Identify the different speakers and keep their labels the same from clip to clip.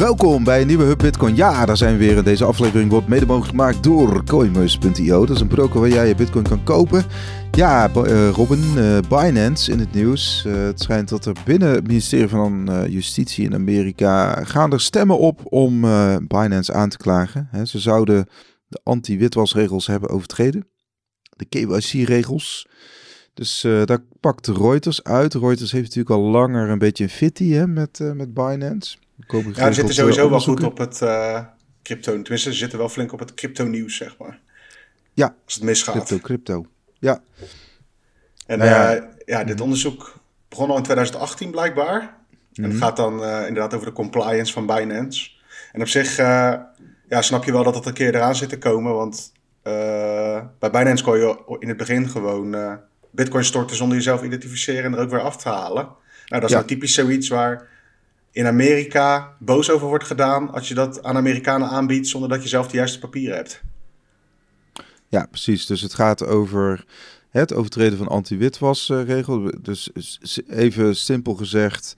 Speaker 1: Welkom bij een nieuwe Hub Bitcoin. Ja, daar zijn we weer. Deze aflevering wordt mede mogelijk gemaakt door Coinmus.io. Dat is een broker waar jij je Bitcoin kan kopen. Ja, uh, Robin, uh, Binance in het nieuws. Uh, het schijnt dat er binnen het ministerie van Justitie in Amerika gaan er stemmen op om Binance aan te klagen. Ze zouden de anti-witwasregels hebben overtreden. De KYC-regels. Dus daar pakt Reuters uit. Reuters heeft natuurlijk al langer een beetje een fitty hè, met, met Binance.
Speaker 2: Ja, we zitten sowieso wel goed op het uh, crypto. Tenminste, ze zitten wel flink op het crypto nieuws, zeg maar.
Speaker 1: Ja.
Speaker 2: Als het misgaat.
Speaker 1: Crypto, crypto. Ja.
Speaker 2: En nou ja. Uh, ja, dit onderzoek begon al in 2018 blijkbaar. En het mhm. gaat dan uh, inderdaad over de compliance van Binance. En op zich ja, snap je wel dat het een keer eraan zit te komen. Want bij Binance kon je in het begin gewoon bitcoin storten zonder jezelf identificeren en er ook weer af te halen. Nou, dat is nou typisch zoiets waar in Amerika boos over wordt gedaan als je dat aan Amerikanen aanbiedt zonder dat je zelf de juiste papieren hebt.
Speaker 1: Ja, precies. Dus het gaat over het overtreden van anti-witwasregel. Dus even simpel gezegd,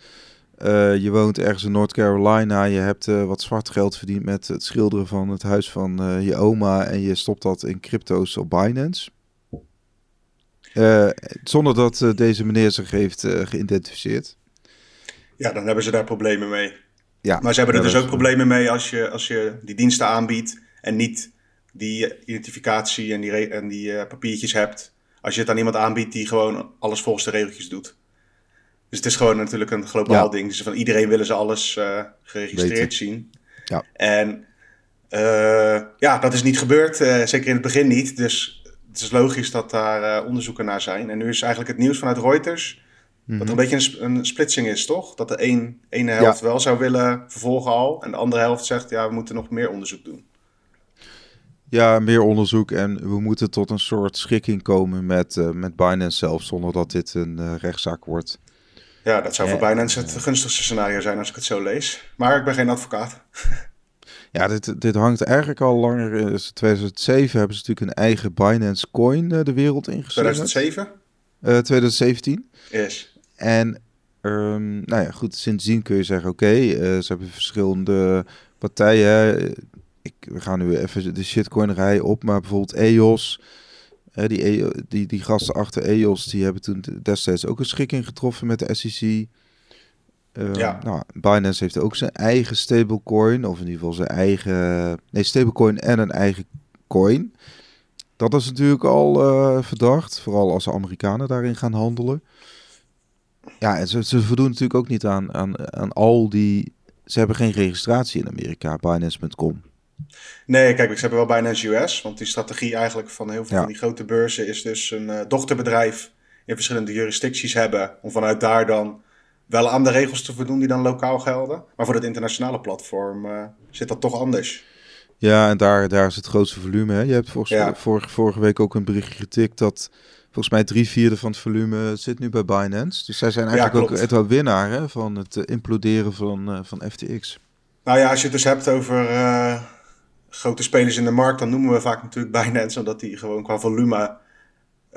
Speaker 1: uh, je woont ergens in North Carolina, je hebt uh, wat zwart geld verdiend met het schilderen van het huis van uh, je oma en je stopt dat in crypto's op Binance. zonder dat deze meneer zich heeft geïdentificeerd.
Speaker 2: Ja, dan hebben ze daar problemen mee. Ja, maar ze hebben er dus ook problemen mee als je, als je die diensten aanbiedt en niet die identificatie en die, en die uh, papiertjes hebt. Als je het aan iemand aanbiedt die gewoon alles volgens de regeltjes doet. Dus het is gewoon natuurlijk een globaal ding. Dus van iedereen willen ze alles uh, geregistreerd zien. Ja. En uh, ja, dat is niet gebeurd. zeker in het begin niet. Dus het is logisch dat daar onderzoeken naar zijn. En nu is eigenlijk het nieuws vanuit Reuters dat er een beetje een, een, splitsing is, toch? Dat de een, ene helft wel zou willen vervolgen al. En de andere helft zegt, ja, we moeten nog meer onderzoek doen.
Speaker 1: Ja, meer onderzoek en we moeten tot een soort schikking komen met, uh, met Binance zelf, zonder dat dit een uh, rechtszaak wordt.
Speaker 2: Ja, dat zou voor Binance het gunstigste scenario zijn als ik het zo lees. Maar ik ben geen advocaat.
Speaker 1: ja, dit, dit hangt eigenlijk al langer. In 2007 hebben ze natuurlijk een eigen Binance coin uh, de wereld ingezet.
Speaker 2: 2007?
Speaker 1: 2017.
Speaker 2: Yes.
Speaker 1: En um, nou ja, goed, sindsdien kun je zeggen, oké, okay, uh, ze hebben verschillende partijen. Ik, we gaan nu even de shitcoinerij op, maar bijvoorbeeld EOS, uh, die, e die, die gasten achter EOS, die hebben toen destijds ook een schikking getroffen met de SEC. Uh, ehm, ja. nou, Binance heeft ook zijn eigen stablecoin, of in ieder geval zijn eigen, nee, stablecoin en een eigen coin. Dat is natuurlijk al uh, verdacht, vooral als de Amerikanen daarin gaan handelen. Ja, en ze, ze voldoen natuurlijk ook niet aan, aan, aan al die... Ze hebben geen registratie in Amerika, Binance.com.
Speaker 2: Nee, kijk, ze hebben wel Binance US. Want die strategie eigenlijk van heel veel van die grote beurzen... is dus een uh, dochterbedrijf in verschillende jurisdicties hebben... om vanuit daar dan wel aan de regels te voldoen die dan lokaal gelden. Maar voor het internationale platform uh, zit dat toch anders.
Speaker 1: Ja, en daar, daar is het grootste volume. Hè? Je hebt volgens vorige, vorige week ook een berichtje getikt dat volgens mij drie vierde van het volume zit nu bij Binance. Dus zij zijn eigenlijk ook het winnaar hè, van het eh, imploderen van, uh, van FTX.
Speaker 2: Nou ja, als je het dus hebt over uh, grote spelers in de markt, dan noemen we vaak natuurlijk Binance, omdat die gewoon qua volume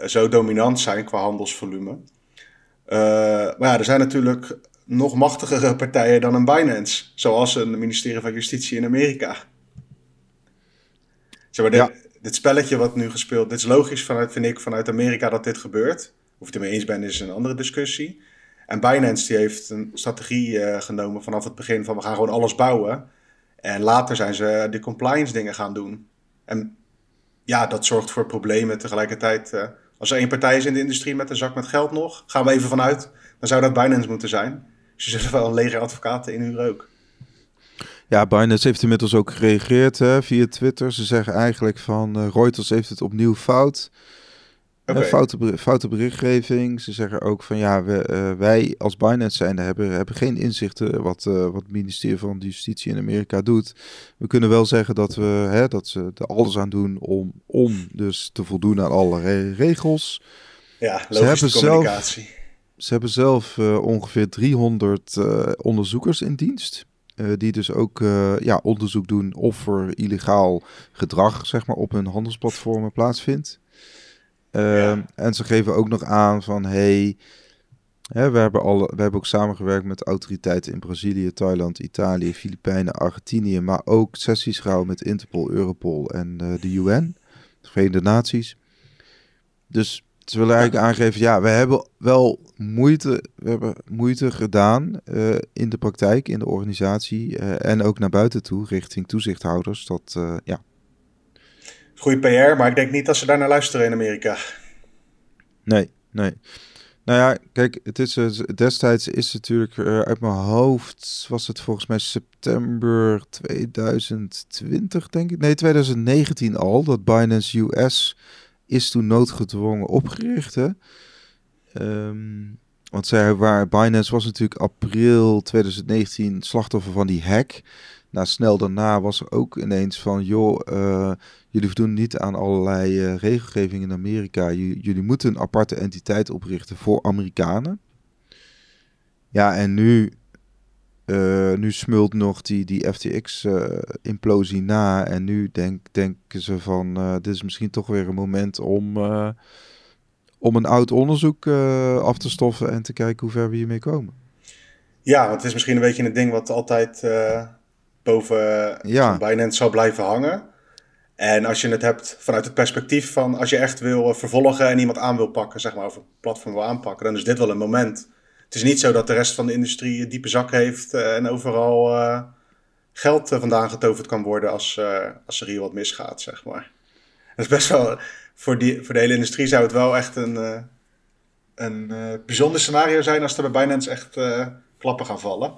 Speaker 2: zo dominant zijn qua handelsvolume. maar ja, er zijn natuurlijk nog machtigere partijen dan een Binance, zoals een ministerie van Justitie in Amerika. Zeg maar, ja dit spelletje wat nu gespeeld, dit is logisch vanuit, vind ik, vanuit Amerika dat dit gebeurt. Of het ermee eens bent, is een andere discussie. En Binance die heeft een strategie uh, genomen vanaf het begin van we gaan gewoon alles bouwen. En later zijn ze de compliance dingen gaan doen. En ja, dat zorgt voor problemen tegelijkertijd. Uh, als er één partij is in de industrie met een zak met geld nog, gaan we even vanuit, dan zou dat Binance moeten zijn. Dus je zullen wel een leger advocaten in hun ook.
Speaker 1: Ja, Binance heeft inmiddels ook gereageerd hè, via Twitter. Ze zeggen eigenlijk van uh, Reuters heeft het opnieuw fout. Okay. Uh, foute, foute berichtgeving. Ze zeggen ook van ja, we, uh, wij als Binance zijnde hebben, hebben geen inzichten wat, wat het ministerie van Justitie in Amerika doet. We kunnen wel zeggen dat, we, hè, dat ze er alles aan doen om, om dus te voldoen aan alle re regels.
Speaker 2: Ja, logische ze communicatie.
Speaker 1: Zelf, ze hebben zelf ongeveer 300 onderzoekers in dienst. Uh, die dus ook uh, ja, onderzoek doen of er illegaal gedrag zeg maar, op hun handelsplatformen plaatsvindt. Uh, ja. En ze geven ook nog aan van hey, Hè, we, hebben alle, we hebben ook samengewerkt met autoriteiten in Brazilië, Thailand, Italië, Filipijnen, Argentinië, maar ook sessies gehouden met Interpol, Europol en uh, de UN, de Verenigde Naties. Dus ze willen eigenlijk aangeven, ja, we hebben wel moeite, we hebben moeite gedaan uh, in de praktijk, in de organisatie uh, en ook naar buiten toe, richting toezichthouders. Dat, uh, ja.
Speaker 2: Goeie PR, maar ik denk niet dat ze daar naar luisteren in Amerika.
Speaker 1: Nee, nee. Nou ja, kijk, het is, destijds is natuurlijk uit mijn hoofd, was het volgens mij september 2020, denk ik. Nee, 2019 al, dat Binance US is toen noodgedwongen opgericht. Ehm, want zij waar Binance was natuurlijk april 2019 slachtoffer van die hack. Nou, snel daarna was er ook ineens van, joh, uh, jullie voldoen niet aan allerlei uh, regelgeving in Amerika. jullie moeten een aparte entiteit oprichten voor Amerikanen. Ja, en nu uh, nu smult nog die, die FTX-implosie uh, na. En nu denk, denken ze van, uh, dit is misschien toch weer een moment om, om een oud onderzoek af te stoffen en te kijken hoe ver we hiermee komen.
Speaker 2: Ja, want het is misschien een beetje een ding wat altijd boven ja. Binance zal blijven hangen. En als je het hebt vanuit het perspectief van als je echt wil vervolgen en iemand aan wil pakken, zeg maar, of een platform wil aanpakken, dan is dit wel een moment het is niet zo dat de rest van de industrie een diepe zak heeft eh, en overal uh, geld uh, vandaan getoverd kan worden als, als er hier wat misgaat, zeg maar. Dat is best wel, voor, die, voor de hele industrie zou het wel echt een, een bijzonder scenario zijn als er bij Binance echt klappen gaan vallen.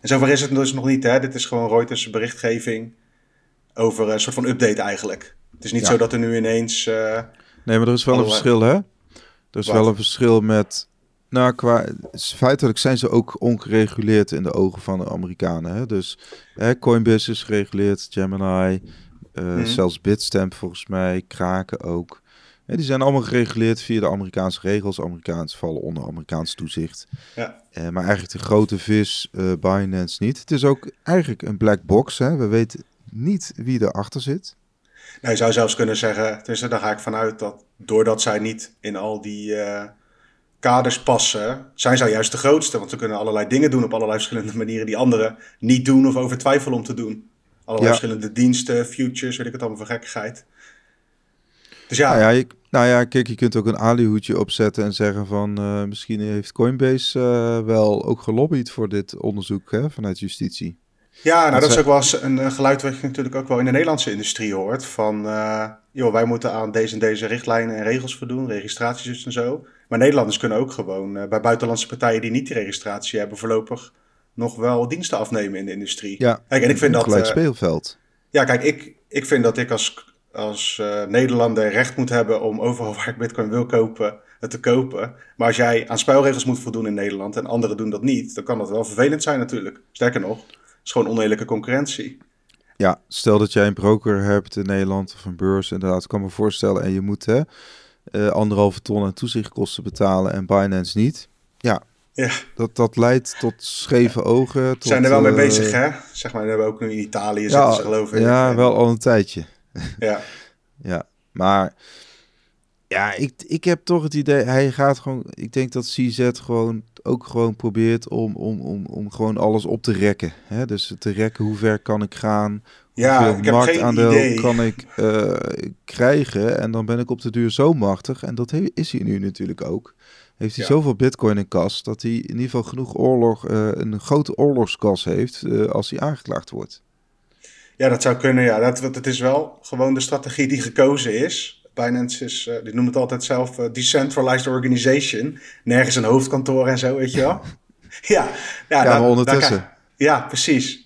Speaker 2: En zover is het dus nog niet, hè. Dit is gewoon Reuters berichtgeving over een soort van update eigenlijk. Het is niet zo dat er nu ineens...
Speaker 1: nee, maar er is wel een verschil, hè? Er is wel een verschil met nou, qua feitelijk zijn ze ook ongereguleerd in de ogen van de Amerikanen. Hè? Dus hè, Coinbase is gereguleerd, Gemini, uh, zelfs Bitstamp volgens mij, Kraken ook. die zijn allemaal gereguleerd via de Amerikaanse regels. Amerikaans vallen onder Amerikaans toezicht. Ja. Uh, maar eigenlijk de grote vis, uh, Binance niet. Het is ook eigenlijk een black box. Hè? We weten niet wie erachter zit.
Speaker 2: Nou, je zou zelfs kunnen zeggen, dus daar ga ik vanuit dat doordat zij niet in al die kaders passen, zijn zij juist de grootste. Want ze kunnen allerlei dingen doen op allerlei verschillende manieren die anderen niet doen of over twijfelen om te doen. Allerlei verschillende diensten, futures, weet ik het allemaal voor gekkigheid.
Speaker 1: Dus ja. Nou ja, je, nou ja, kijk, je kunt ook een alihoedje opzetten en zeggen van uh, misschien heeft Coinbase uh, wel ook gelobbyd voor dit onderzoek hè, vanuit justitie.
Speaker 2: Ja, nou dat, is ook wel een, geluid wat je natuurlijk ook wel in de Nederlandse industrie hoort. Van, uh, joh, wij moeten aan deze en deze richtlijnen en regels voldoen, registraties en zo. Maar Nederlanders kunnen ook gewoon uh, bij buitenlandse partijen die niet die registratie hebben, voorlopig nog wel diensten afnemen in de industrie.
Speaker 1: Ja, kijk, en ik vind dat. Gelijk speelveld.
Speaker 2: Ja, kijk, ik, ik vind dat ik als, als Nederlander recht moet hebben om overal waar ik Bitcoin wil kopen, het te kopen. Maar als jij aan spelregels moet voldoen in Nederland en anderen doen dat niet, dan kan dat wel vervelend zijn natuurlijk. Sterker nog is gewoon oneerlijke concurrentie.
Speaker 1: Ja, stel dat jij een broker hebt in Nederland of een beurs, inderdaad, kan me voorstellen. En je moet hè, uh, anderhalve ton aan toezichtkosten betalen en Binance niet. Ja, ja. Dat, dat leidt tot scheve ogen. Tot,
Speaker 2: Zijn er wel mee eh, bezig, hè? Zeg maar, we hebben ook nu in Italië ja, ze, geloof ik.
Speaker 1: Ja, wel al een tijdje. Ja. ja, maar ja, ik, ik heb toch het idee, hij gaat gewoon, ik denk dat CZ gewoon ook gewoon probeert om, om, om, om gewoon alles op te rekken. Hè? Dus te rekken, hoe ver kan ik gaan? Ja, ik heb marktaandeel geen kan ik uh, krijgen? En dan ben ik op de duur zo machtig. En dat is hij nu natuurlijk ook. Heeft hij zoveel bitcoin in kas, dat hij in ieder geval genoeg oorlog, uh, een grote oorlogskas heeft uh, als hij aangeklaagd wordt.
Speaker 2: Ja, dat zou kunnen, ja. Dat, dat is wel gewoon de strategie die gekozen is. Binance is, uh, die noemt het altijd zelf uh, decentralized organization. Nergens een hoofdkantoor en zo, weet je wel. ja,
Speaker 1: ja, ja maar ondertussen.
Speaker 2: ja, precies.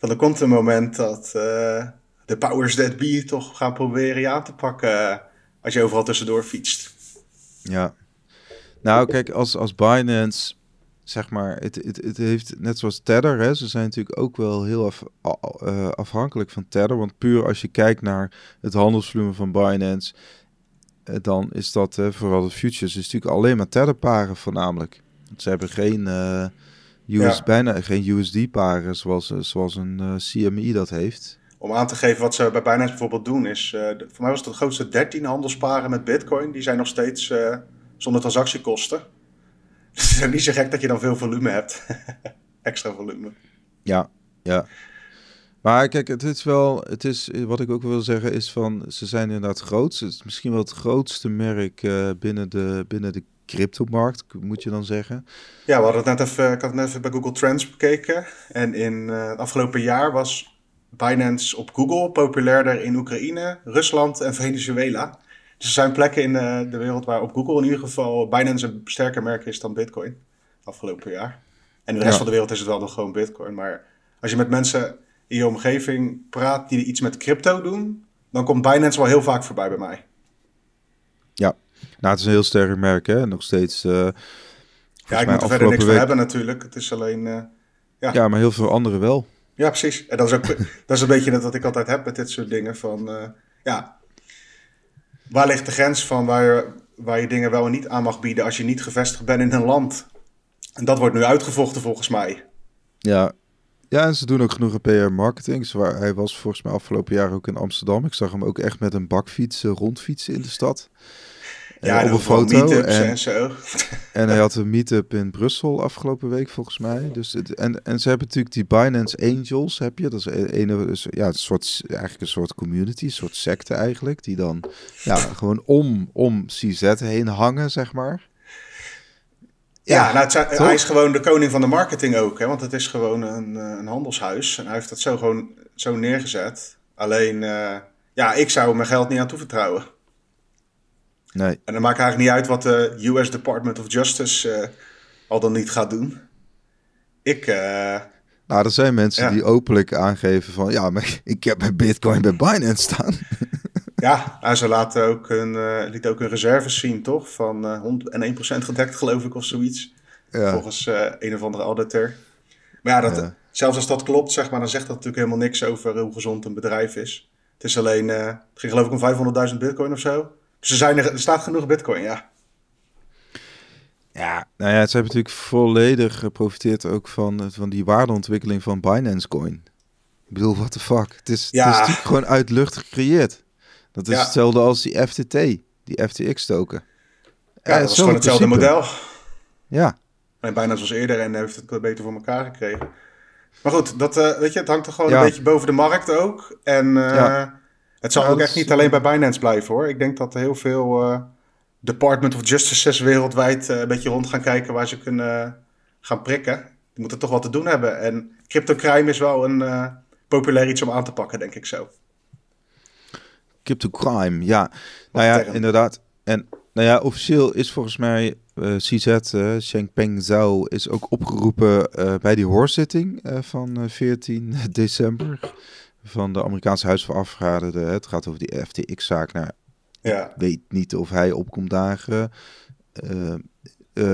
Speaker 2: Dan er komt een moment dat uh, de powers that be toch gaan proberen je aan te pakken als je overal tussendoor fietst.
Speaker 1: Ja. Nou, kijk, als, als Binance zeg maar, het, het, het heeft net zoals Tether, hè, ze zijn natuurlijk ook wel heel af, uh, afhankelijk van Tether. Want puur als je kijkt naar het handelsvolume van Binance, dan is dat, uh, vooral de futures, is natuurlijk alleen maar Tether-paren voornamelijk. Ze hebben geen, US, ja. bijna geen USD-paren zoals, zoals een CMI dat heeft.
Speaker 2: Om aan te geven wat ze bij Binance bijvoorbeeld doen, is, voor mij was het de grootste 13 handelsparen met Bitcoin, die zijn nog steeds zonder transactiekosten. Dus het is niet zo gek dat je dan veel volume hebt. Extra volume.
Speaker 1: Ja, ja. Maar kijk, het is wel, het is, wat ik ook wil zeggen is van, ze zijn inderdaad groot. Het is misschien wel het grootste merk uh, binnen de, binnen de cryptomarkt, moet je dan zeggen.
Speaker 2: Ja, we hadden het net even, ik had het net even bij Google Trends bekeken. En in uh, het afgelopen jaar was Binance op Google populairder in Oekraïne, Rusland en Venezuela. Dus er zijn plekken in uh, de wereld waar op Google in ieder geval Binance een sterker merk is dan Bitcoin. Afgelopen jaar. En de rest van de wereld is het wel nog gewoon Bitcoin. Maar als je met mensen in je omgeving praat die iets met crypto doen, dan komt Binance wel heel vaak voorbij bij mij.
Speaker 1: Ja, nou, het is een heel sterk merk, hè? Nog steeds. Uh,
Speaker 2: ja, ik moet er verder niks week... van hebben natuurlijk. Het is alleen. Uh, ja.
Speaker 1: ja, maar heel veel anderen wel.
Speaker 2: Ja, precies. En dat is ook dat is een beetje net wat ik altijd heb met dit soort dingen. Van uh, ja, waar ligt de grens van waar je, waar je dingen wel en niet aan mag bieden als je niet gevestigd bent in een land? En dat wordt nu uitgevochten volgens mij.
Speaker 1: Ja, ja, en ze doen ook genoeg PR-marketing. Hij was volgens mij afgelopen jaar ook in Amsterdam. Ik zag hem ook echt met een bakfiets rondfietsen in de stad.
Speaker 2: Ja, op een foto. En, en, zo.
Speaker 1: en hij had een meetup in Brussel afgelopen week volgens mij. Dus het, en, en ze hebben natuurlijk die Binance Angels, heb je. Dat is een, een, ja, een soort, eigenlijk een soort community, een soort secte eigenlijk. Die dan ja, gewoon om, om CZ heen hangen, zeg maar.
Speaker 2: Ja, nou, hij is gewoon de koning van de marketing ook. Hè? Want het is gewoon een, eh, een handelshuis. En hij heeft dat zo gewoon zo neergezet. Alleen, uh, ja, ik zou mijn geld niet aan toevertrouwen.
Speaker 1: Nee.
Speaker 2: En dan maakt eigenlijk niet uit wat de US Department of Justice uh, al dan niet gaat doen. Ik...
Speaker 1: nou, er zijn mensen die openlijk aangeven van... Ja, maar ik heb mijn bitcoin bij Binance staan.
Speaker 2: Ja, en ze laten ook een, uh, liet ook een reserves zien, toch? Van uh, 101% gedekt, geloof ik, of zoiets. Ja. Volgens uh, een of andere auditor. Maar ja, dat, zelfs als dat klopt, zeg maar, dan zegt dat natuurlijk helemaal niks over hoe gezond een bedrijf is. Het is alleen, het ging geloof ik om 500.000 bitcoin of zo. Er, zijn er, er staat genoeg bitcoin, ja.
Speaker 1: Ja, nou ja, ze hebben natuurlijk volledig geprofiteerd ook van, van die waardeontwikkeling van Binance Coin. Ik bedoel, what the fuck? Het is, ja. het is natuurlijk gewoon uit lucht gecreëerd. Dat is hetzelfde als die FTT, die FTX token.
Speaker 2: Ja, dat was gewoon hetzelfde model.
Speaker 1: Ja.
Speaker 2: Mijn bijna zoals eerder en heeft het beter voor elkaar gekregen. Maar goed, dat, uh, weet je, het hangt er gewoon een beetje boven de markt ook. En uh, het zal ook echt niet alleen bij Binance blijven hoor. Ik denk dat er heel veel uh, Department of Justices wereldwijd een beetje rond gaan kijken waar ze kunnen gaan prikken. Die moeten toch wat te doen hebben. En cryptocrime is wel een populair iets om aan te pakken, denk ik zo.
Speaker 1: Crypto crime, ja. nou ja, inderdaad. En nou ja, officieel is volgens mij uh, CZ, uh, Shengpeng Zhao, is ook opgeroepen uh, bij die hoorzitting uh, van 14 december van de Amerikaanse Huis van Afgevaardigden. Het gaat over die FTX-zaak. Nou, ja. Weet niet of hij opkomt dagen.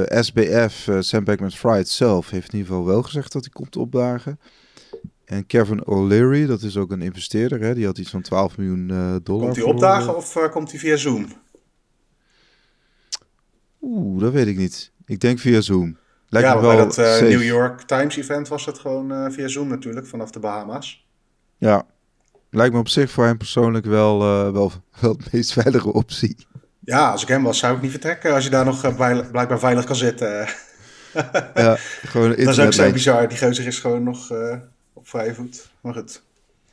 Speaker 1: SBF, Sam Bankman-Fried zelf, heeft in ieder geval wel gezegd dat hij komt opdagen. En Kevin O'Leary, dat is ook een investeerder, hè? die had iets van 12 miljoen dollar.
Speaker 2: Komt hij opdagen of komt hij via Zoom?
Speaker 1: Oeh, dat weet ik niet. Ik denk via Zoom. Lijkt
Speaker 2: ja,
Speaker 1: me wel
Speaker 2: bij dat New York Times event was het gewoon via Zoom natuurlijk, vanaf de Bahama's.
Speaker 1: Ja, lijkt me op zich voor hem persoonlijk wel, wel, wel het meest veilige optie.
Speaker 2: Ja, als ik hem was, zou ik niet vertrekken als je daar nog blijkbaar veilig kan zitten.
Speaker 1: ja, gewoon
Speaker 2: dat is ook zo bizar. Die gozer is gewoon nog op vrije voet. Maar goed.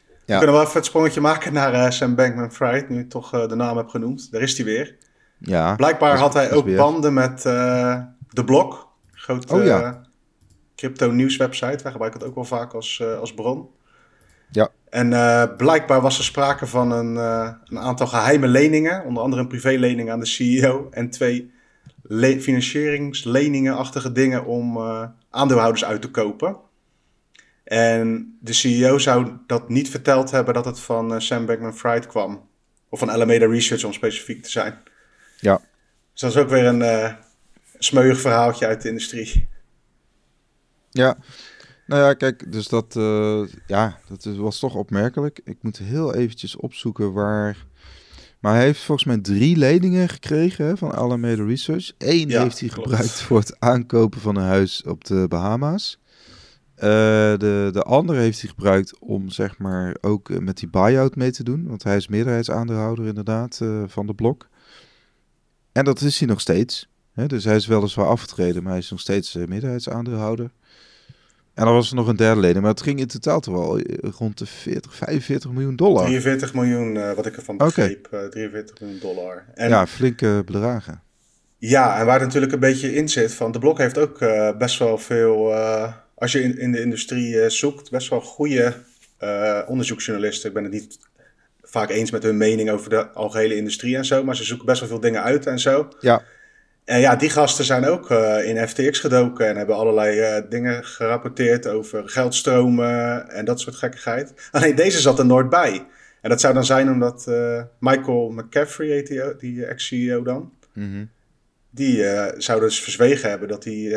Speaker 2: Ja. We kunnen wel even het sprongetje maken naar Sam Bankman-Fried, nu ik toch de naam heb genoemd. Daar is hij weer.
Speaker 1: Ja.
Speaker 2: Blijkbaar had hij ook banden met De Blok, grote oh, ja. crypto nieuwswebsite. Wij gebruiken het ook wel vaak als, als bron.
Speaker 1: Ja.
Speaker 2: En blijkbaar was er sprake van een, een aantal geheime leningen, onder andere een privélening aan de CEO en twee financieringsleningen-achtige dingen om aandeelhouders uit te kopen. En de CEO zou dat niet verteld hebben dat het van Sam Bankman-Fried kwam. Of van Alameda Research om specifiek te zijn.
Speaker 1: Ja.
Speaker 2: Dus dat is ook weer een smeuig verhaaltje uit de industrie.
Speaker 1: Ja, nou ja, kijk, dus dat, uh, ja, dat was toch opmerkelijk. Ik moet heel eventjes opzoeken waar... Maar hij heeft volgens mij drie leningen gekregen hè, van Alameda Research. Eén heeft hij gebruikt voor het aankopen van een huis op de Bahama's. Uh, de, de andere heeft hij gebruikt om zeg maar ook uh, met die buyout mee te doen. Want hij is meerderheidsaandeelhouder inderdaad uh, van de blok. En dat is hij nog steeds. dus hij is weliswaar afgetreden, maar hij is nog steeds uh, meerderheidsaandeelhouder. En dan was er nog een derde leden, maar het ging in totaal toch wel rond de 40, 45 miljoen dollar.
Speaker 2: 43 miljoen, wat ik ervan begreep. Okay. 43 miljoen dollar.
Speaker 1: En, ja, flinke bedragen.
Speaker 2: Ja, en waar het natuurlijk een beetje in zit, van de blok heeft ook best wel veel, als je in, in de industrie zoekt, best wel goede onderzoeksjournalisten. Ik ben het niet vaak eens met hun mening over de algehele industrie en zo. Maar ze zoeken best wel veel dingen uit en zo.
Speaker 1: Ja.
Speaker 2: En ja, die gasten zijn ook uh, in FTX gedoken en hebben allerlei uh, dingen gerapporteerd over geldstromen en dat soort gekkigheid. Alleen deze zat er nooit bij. En dat zou dan zijn omdat uh, Michael McCaffrey heet die, die ex-CEO dan.
Speaker 1: Mm -hmm.
Speaker 2: Die zou dus verzwegen hebben dat die,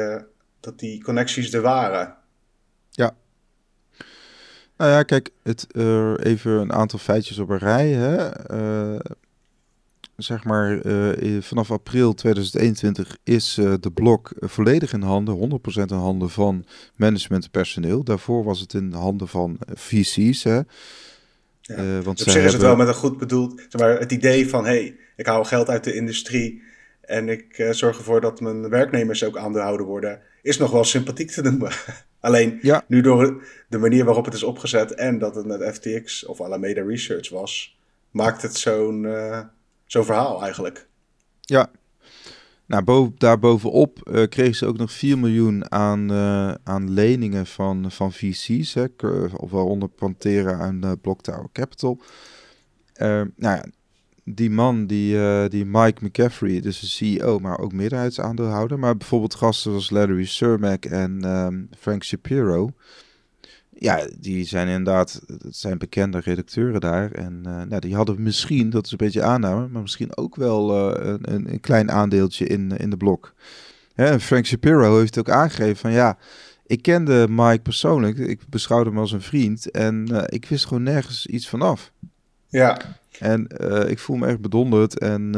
Speaker 2: dat die connecties er waren.
Speaker 1: Ja. Nou ja, kijk, het, even een aantal feitjes op een rij. Hè. Zeg maar, uh, vanaf april 2021 is de blok volledig in handen, 100% in handen van management en personeel. Daarvoor was het in handen van VC's. Hè.
Speaker 2: Ja. want op zich is het wel met een goed bedoeld. Zeg maar, het idee van, hey, ik hou geld uit de industrie en ik zorg ervoor dat mijn werknemers ook aandeelhouder worden, is nog wel sympathiek te noemen. Alleen
Speaker 1: ja.
Speaker 2: nu door de manier waarop het is opgezet en dat het met FTX of Alameda Research was, maakt het zo'n zo'n verhaal eigenlijk.
Speaker 1: Ja. Nou, boven, daarbovenop uh, kregen ze ook nog 4 miljoen aan, uh, aan leningen van, van VC's, hè, waaronder Pantera en uh, Block Tower Capital. nou ja, die man, die, die Mike McCaffrey, dus de CEO, maar ook meerderheidsaandeelhouder. Maar bijvoorbeeld gasten zoals Larry Surmack en um, Frank Shapiro. Ja, die zijn inderdaad, het zijn bekende redacteuren daar. En uh, nou, die hadden misschien, dat is een beetje aanname, maar misschien ook wel uh, een, een, klein aandeeltje in, in de blok. Hè, Frank Shapiro heeft ook aangegeven van ja, ik kende Mike persoonlijk, ik beschouwde hem als een vriend en ik wist gewoon nergens iets vanaf.
Speaker 2: Ja.
Speaker 1: En ik voel me echt bedonderd. En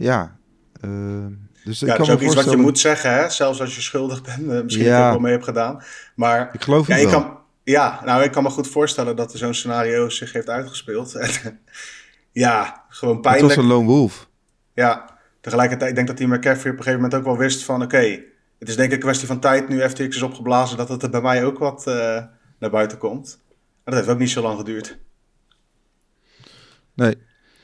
Speaker 1: ja.
Speaker 2: Dus ja, ik kan dat is ook iets wat je moet zeggen, hè? zelfs als je schuldig bent. misschien ja. ook wel mee hebt gedaan. Maar
Speaker 1: ik geloof
Speaker 2: ja,
Speaker 1: het
Speaker 2: wel. Kan, ja, nou, ik kan me goed voorstellen dat er zo'n scenario zich heeft uitgespeeld. ja, gewoon pijnlijk.
Speaker 1: Het was een lone wolf.
Speaker 2: Ja, tegelijkertijd, ik denk dat die McCaffrey op een gegeven moment ook wel wist van... oké, okay, het is denk ik een kwestie van tijd nu FTX is opgeblazen... dat het er bij mij ook wat naar buiten komt. Maar dat heeft ook niet zo lang geduurd.
Speaker 1: Nee.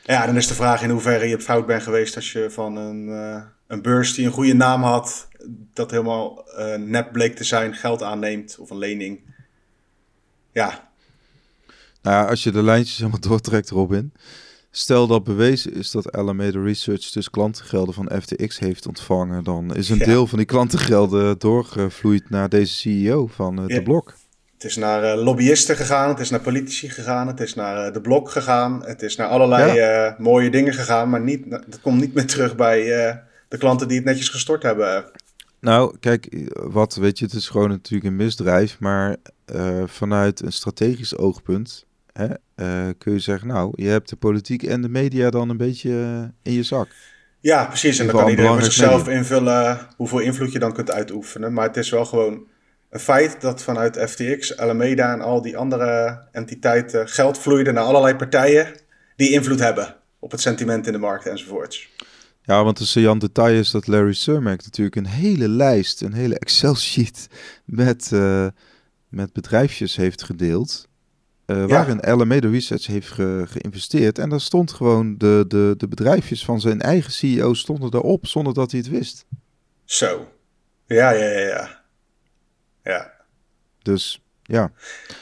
Speaker 2: Ja, dan is de vraag in hoeverre je fout bent geweest als je van een, uh, een beurs die een goede naam had, dat helemaal uh, nep bleek te zijn, geld aanneemt of een lening. Ja.
Speaker 1: Nou ja, als je de lijntjes helemaal doortrekt, Robin. Stel dat bewezen is dat Alameda Research dus klantengelden van FTX heeft ontvangen, dan is een deel van die klantengelden doorgevloeid naar deze CEO van uh, de blok.
Speaker 2: Het is naar uh, lobbyisten gegaan, het is naar politici gegaan, het is naar uh, de blok gegaan, het is naar allerlei ja. mooie dingen gegaan, maar niet, dat komt niet meer terug bij de klanten die het netjes gestort hebben.
Speaker 1: Nou, kijk, wat weet je, het is gewoon natuurlijk een misdrijf, maar vanuit een strategisch oogpunt hè, kun je zeggen, nou, je hebt de politiek en de media dan een beetje in je zak.
Speaker 2: Ja, precies. En dan kan iedereen voor zichzelf invullen hoeveel invloed je dan kunt uitoefenen, maar het is wel gewoon een feit dat vanuit FTX, Alameda en al die andere entiteiten geld vloeide naar allerlei partijen die invloed hebben op het sentiment in de markt enzovoorts.
Speaker 1: Ja, want de saillant detail is dat Larry Surmack natuurlijk een hele lijst, een hele Excel-sheet met, uh, met bedrijfjes heeft gedeeld. Uh, waarin Alameda Research heeft geïnvesteerd. En daar stond gewoon de, de, de bedrijfjes van zijn eigen CEO stonden daarop zonder dat hij het wist.
Speaker 2: Zo. Ja, ja, ja, ja. Ja.
Speaker 1: Dus ja.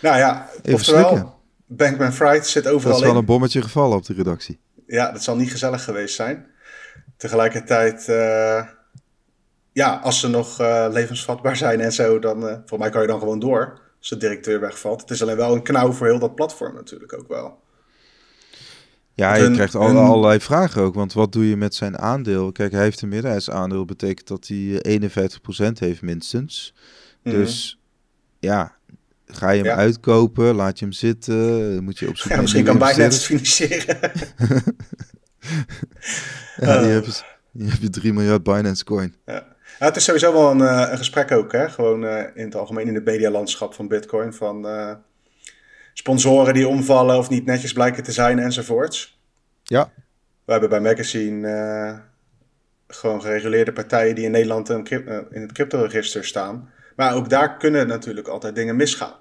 Speaker 2: Nou ja, Even oftewel, slikken. Bankman Fried zit overal
Speaker 1: Dat is wel een bommetje gevallen op de redactie.
Speaker 2: Ja, dat zal niet gezellig geweest zijn. Tegelijkertijd, uh, ja, als ze nog uh, levensvatbaar zijn en zo, dan, uh, voor mij kan je dan gewoon door als de directeur wegvalt. Het is alleen wel een knauw voor heel dat platform natuurlijk ook wel.
Speaker 1: Ja, je krijgt al, allerlei vragen ook. Want wat doe je met zijn aandeel? Kijk, hij heeft een meerderheidsaandeel. betekent dat hij 51% heeft minstens. Mhm. Dus ja, ga je hem uitkopen, laat je hem zitten, moet je op zoek
Speaker 2: ja, Misschien kan Binance het financieren.
Speaker 1: ja, heb, je, heb je 3 miljard Binance coin.
Speaker 2: Ja. ja. het is sowieso wel een, uh, een gesprek ook, hè? gewoon uh, in het algemeen in het medialandschap van Bitcoin. Van uh, sponsoren die omvallen of niet netjes blijken te zijn enzovoorts.
Speaker 1: Ja.
Speaker 2: We hebben bij Magazine gewoon gereguleerde partijen die in Nederland in het crypto-register staan. Maar ook daar kunnen natuurlijk altijd dingen misgaan.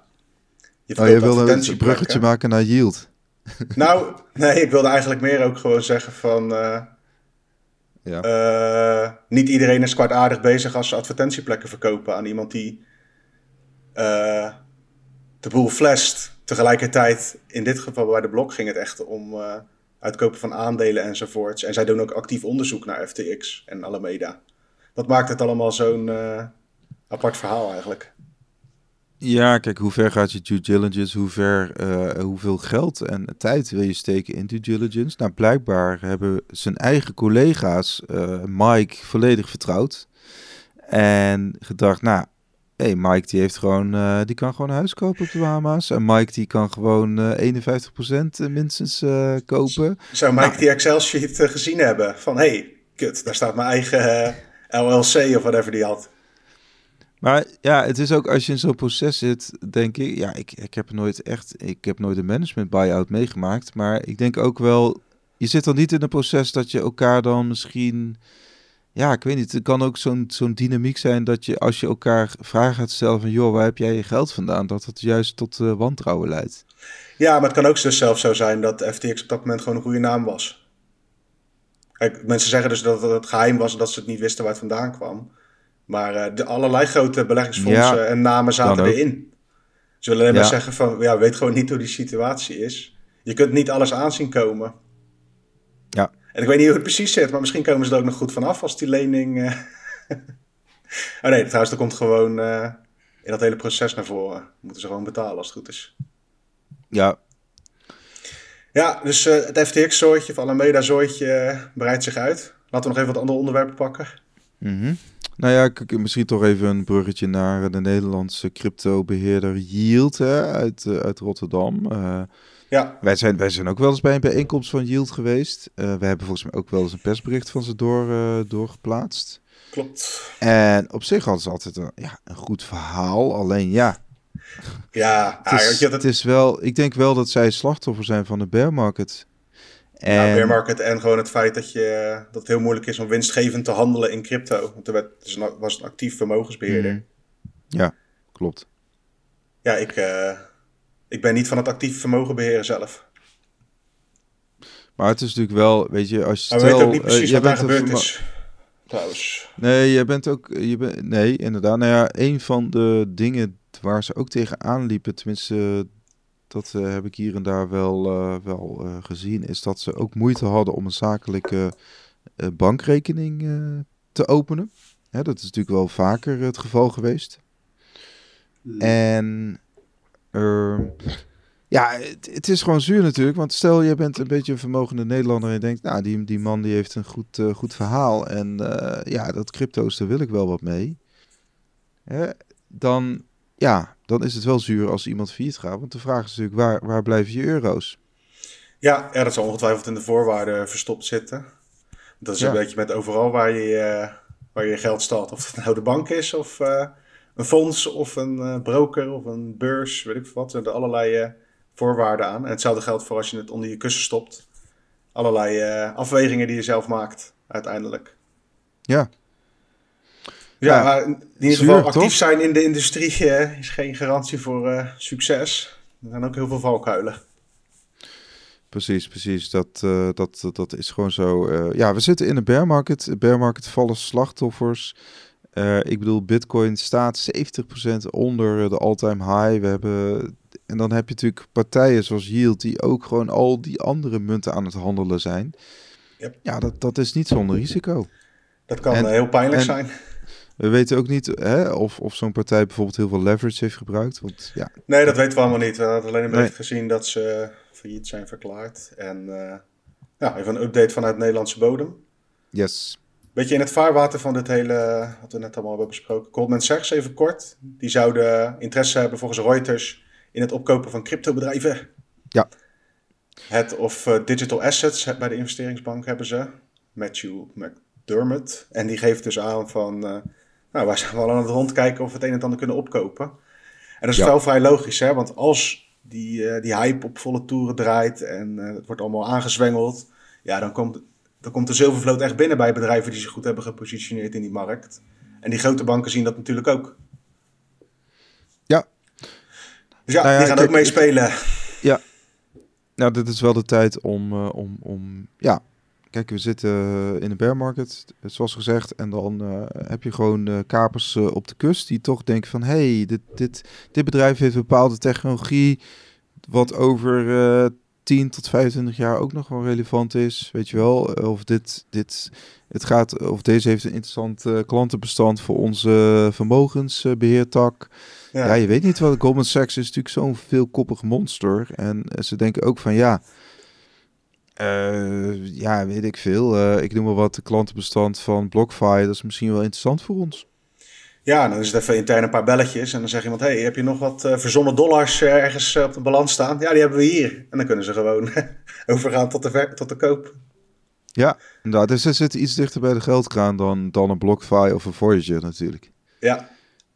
Speaker 1: Je, oh, je wilde een bruggetje maken naar yield.
Speaker 2: Nou, nee, ik wilde eigenlijk meer ook gewoon zeggen van... Uh, ja. Uh, niet iedereen is kwaadaardig bezig als ze advertentieplekken verkopen aan iemand die uh, de boel flasht. Tegelijkertijd, in dit geval bij de blok, ging het echt om uitkopen van aandelen enzovoorts. En zij doen ook actief onderzoek naar FTX en Alameda. Dat maakt het allemaal zo'n apart verhaal eigenlijk.
Speaker 1: Ja, kijk, hoe ver gaat je due diligence? Hoe ver, uh, hoeveel geld en tijd wil je steken in due diligence? Nou, blijkbaar hebben zijn eigen collega's uh, Mike volledig vertrouwd. En gedacht, nou, hey, Mike die heeft gewoon, uh, die kan gewoon een huis kopen op de Bahama's. En Mike die kan gewoon 51% minstens kopen.
Speaker 2: Zou Mike nou, die Excel-sheet gezien hebben? Van, hey, kut, daar staat mijn eigen LLC of whatever die had.
Speaker 1: Maar ja, het is ook als je in zo'n proces zit, denk ik, ja, ik, ik heb nooit echt, ik heb nooit een management buyout meegemaakt, maar ik denk ook wel, je zit dan niet in een proces dat je elkaar dan misschien, ja, ik weet niet, het kan ook zo'n zo'n dynamiek zijn dat je als je elkaar vragen gaat stellen van, joh, waar heb jij je geld vandaan, dat het juist tot uh, wantrouwen leidt.
Speaker 2: Ja, maar het kan ook dus zelf zo zijn dat FTX op dat moment gewoon een goede naam was. Kijk, mensen zeggen dus dat het geheim was en dat ze het niet wisten waar het vandaan kwam. Maar uh, de allerlei grote beleggingsfondsen en namen zaten erin. Ze willen alleen maar zeggen van, ja, weet gewoon niet hoe die situatie is. Je kunt niet alles aanzien komen.
Speaker 1: Ja.
Speaker 2: En ik weet niet hoe het precies zit, maar misschien komen ze er ook nog goed vanaf als die lening... Uh... oh nee, trouwens, dat komt gewoon uh, in dat hele proces naar voren. Moeten ze gewoon betalen als het goed is.
Speaker 1: Ja.
Speaker 2: Ja, dus het FTX-zooitje of Alameda-zooitje breidt zich uit. Laten we nog even wat andere onderwerpen pakken.
Speaker 1: Mhm. Nou ja, misschien toch even een bruggetje naar de Nederlandse crypto-beheerder Yield hè, uit, uh, uit Rotterdam. Uh,
Speaker 2: ja.
Speaker 1: wij, zijn, wij zijn ook wel eens bij een bijeenkomst van Yield geweest. Uh, we hebben volgens mij ook wel eens een persbericht van ze door, doorgeplaatst.
Speaker 2: Klopt.
Speaker 1: En op zich hadden ze altijd een, ja, een goed verhaal. Alleen ja.
Speaker 2: Ja,
Speaker 1: het is, het is wel. Ik denk wel dat zij slachtoffer zijn van de bear market.
Speaker 2: En... Ja, bear market en gewoon het feit dat, je, dat het heel moeilijk is om winstgevend te handelen in crypto. Want er werd, dus was een actief vermogensbeheerder. Mm.
Speaker 1: Ja, klopt.
Speaker 2: Ja, ik, uh, ik ben niet van het actief vermogen beheren zelf.
Speaker 1: Maar het is natuurlijk wel, weet je, als je.
Speaker 2: Maar stel, weet ook niet precies uh, wat daar gebeurd is. Trouwens.
Speaker 1: Nee, je bent ook. Je bent, nee, inderdaad. Nou ja, een van de dingen waar ze ook tegenaan liepen, tenminste dat uh, heb ik hier en daar wel, uh, wel uh, gezien, is dat ze ook moeite hadden om een zakelijke bankrekening te openen. Hè, dat is natuurlijk wel vaker het geval geweest. En ehm, ja, het, het, is gewoon zuur natuurlijk. Want stel je bent een beetje een vermogende Nederlander en je denkt, nou, die, die man die heeft een goed, goed verhaal. En ja, dat crypto's, daar wil ik wel wat mee. Hè, dan ja, dan is het wel zuur als iemand failliet gaat. Want de vraag is natuurlijk, waar, waar blijven je euro's?
Speaker 2: Ja, ja, dat zal ongetwijfeld in de voorwaarden verstopt zitten. Dat is een beetje met overal waar je, uh, waar je geld staat. Of het nou de bank is, of uh, een fonds, of een uh, broker, of een beurs, weet ik wat. Er zijn allerlei voorwaarden aan. En hetzelfde geldt voor als je het onder je kussen stopt. Allerlei afwegingen die je zelf maakt, uiteindelijk.
Speaker 1: Ja,
Speaker 2: ja, maar in ieder geval actief zijn in de industrie uh, is geen garantie voor uh, succes. Er zijn ook heel veel valkuilen.
Speaker 1: Precies, precies. Dat, uh, dat, dat is gewoon zo. ja, we zitten in een bear market. Bear market vallen slachtoffers. ik bedoel, Bitcoin staat 70% onder de all-time high. We hebben. En dan heb je natuurlijk partijen zoals Yield, die ook gewoon al die andere munten aan het handelen zijn.
Speaker 2: Yep.
Speaker 1: Ja, dat, dat is niet zonder risico.
Speaker 2: Dat kan heel pijnlijk zijn.
Speaker 1: We weten ook niet hè, of, of zo'n partij bijvoorbeeld heel veel leverage heeft gebruikt. Want, ja.
Speaker 2: Nee, dat weten we allemaal niet. We hadden alleen een beetje gezien dat ze failliet zijn verklaard. En uh, ja, even een update vanuit Nederlandse bodem.
Speaker 1: Yes.
Speaker 2: Beetje in het vaarwater van dit hele, wat we net allemaal hebben besproken. Goldman Sachs, even kort. Die zouden interesse hebben volgens Reuters in het opkopen van cryptobedrijven.
Speaker 1: Ja.
Speaker 2: Het of uh, digital assets bij de investeringsbank hebben ze. Matthew McDermott. En die geeft dus aan van... Uh, nou, wij zijn wel aan het rondkijken of we het een en ander kunnen opkopen. En dat is wel vrij logisch, hè? Want als die, uh, die hype op volle toeren draait en uh, het wordt allemaal aangezwengeld, ja, dan komt dan komt de zilvervloot echt binnen bij bedrijven die zich goed hebben gepositioneerd in die markt. En die grote banken zien dat natuurlijk ook.
Speaker 1: Ja.
Speaker 2: Dus ja, nou die gaan ook meespelen.
Speaker 1: Ja. Nou, dit is wel de tijd om, uh, om, om ja, kijk, we zitten in de bear market, zoals gezegd. En dan uh, heb je gewoon kapers op de kust die toch denken van... hey, dit, dit, dit bedrijf heeft bepaalde technologie... wat over 10 tot 25 jaar ook nog wel relevant is. Weet je wel, of dit, dit het gaat, of deze heeft een interessant klantenbestand voor onze vermogensbeheertak. Ja. ja. je weet niet wat Goldman Sachs is natuurlijk zo'n veelkoppig monster. En ze denken ook van ja, uh, ja, weet ik veel. Uh, ik noem maar wat de klantenbestand van BlockFi. Dat is misschien wel interessant voor ons.
Speaker 2: Ja, dan is het even intern een paar belletjes. En dan zegt iemand, hey, heb je nog wat uh, verzonnen dollars ergens op de balans staan? Ja, die hebben we hier. En dan kunnen ze gewoon overgaan tot de, ver tot de koop.
Speaker 1: Ja, inderdaad. Dus ze zitten iets dichter bij de geldkraan dan, dan een BlockFi of een Voyager natuurlijk.
Speaker 2: Ja.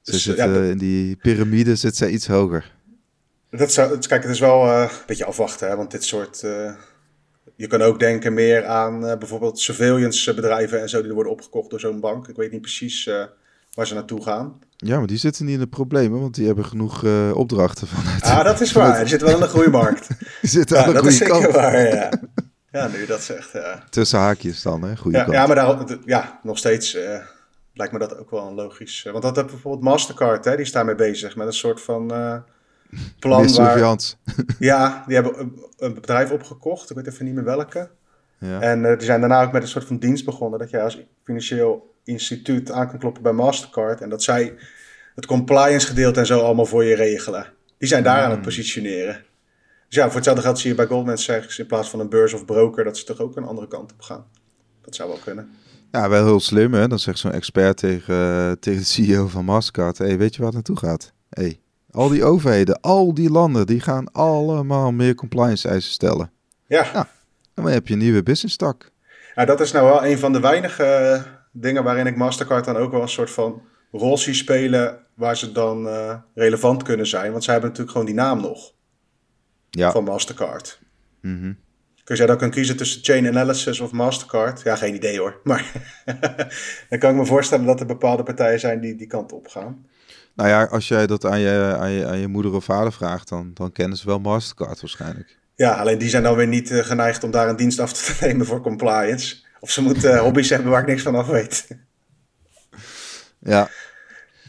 Speaker 1: Ze dus, zitten, ja, in die piramide zit zij iets hoger.
Speaker 2: Dat zou, kijk, het is wel een beetje afwachten, hè, want dit soort je kan ook denken meer aan uh, bijvoorbeeld surveillance bedrijven en zo die worden opgekocht door zo'n bank. Ik weet niet precies uh, waar ze naartoe gaan.
Speaker 1: Ja, maar die zitten niet in de problemen, want die hebben genoeg uh, opdrachten vanuit.
Speaker 2: Ah, dat is waar. Die zitten wel in de groeimarkt.
Speaker 1: die zitten ja, aan de dat goede is kant.
Speaker 2: waar, ja. Ja, nu dat zegt.
Speaker 1: Tussen haakjes dan, hè? Goede
Speaker 2: ja,
Speaker 1: kant.
Speaker 2: Ja, maar daar, ja, nog steeds lijkt me dat ook wel een logisch. want dat heb bijvoorbeeld Mastercard, hè, die staan mee bezig met een soort van
Speaker 1: plan waar...
Speaker 2: Ja, die hebben een, bedrijf opgekocht. Ik weet even niet meer welke. Ja. En uh, die zijn daarna ook met een soort van dienst begonnen. Dat je als financieel instituut aan kan kloppen bij Mastercard. En dat zij het compliance gedeelte en zo allemaal voor je regelen. Die zijn daar aan het hmm. positioneren. Dus ja, voor hetzelfde geld zie je bij Goldman Sachs in plaats van een beurs of broker... dat ze toch ook een andere kant op gaan. Dat zou wel kunnen.
Speaker 1: Ja, wel heel slim hè. Dan zegt zo'n expert tegen, tegen de CEO van Mastercard... hey, weet je waar het naartoe gaat? hey, al die overheden, al die landen, die gaan allemaal meer compliance eisen stellen.
Speaker 2: Ja.
Speaker 1: dan heb je een nieuwe business tak.
Speaker 2: Ja, dat is nou wel een van de weinige eh, dingen waarin ik Mastercard dan ook wel een soort van rol zie spelen waar ze dan uh, relevant kunnen zijn. Want zij hebben natuurlijk gewoon die naam nog
Speaker 1: ja.
Speaker 2: van Mastercard.
Speaker 1: Mm -hmm.
Speaker 2: Kun jij dan kan kiezen tussen Chain Analysis of Mastercard? Ja, geen idee hoor. Maar dan kan ik me voorstellen dat er bepaalde partijen zijn die die kant op gaan.
Speaker 1: Nou ja, als jij dat aan je, aan je, aan je moeder of vader vraagt, dan, dan kennen ze wel Mastercard waarschijnlijk.
Speaker 2: Ja, alleen die zijn dan weer niet uh, geneigd om daar een dienst af te nemen voor compliance. Of ze moeten uh, hobby's hebben waar ik niks van af weet.
Speaker 1: Ja.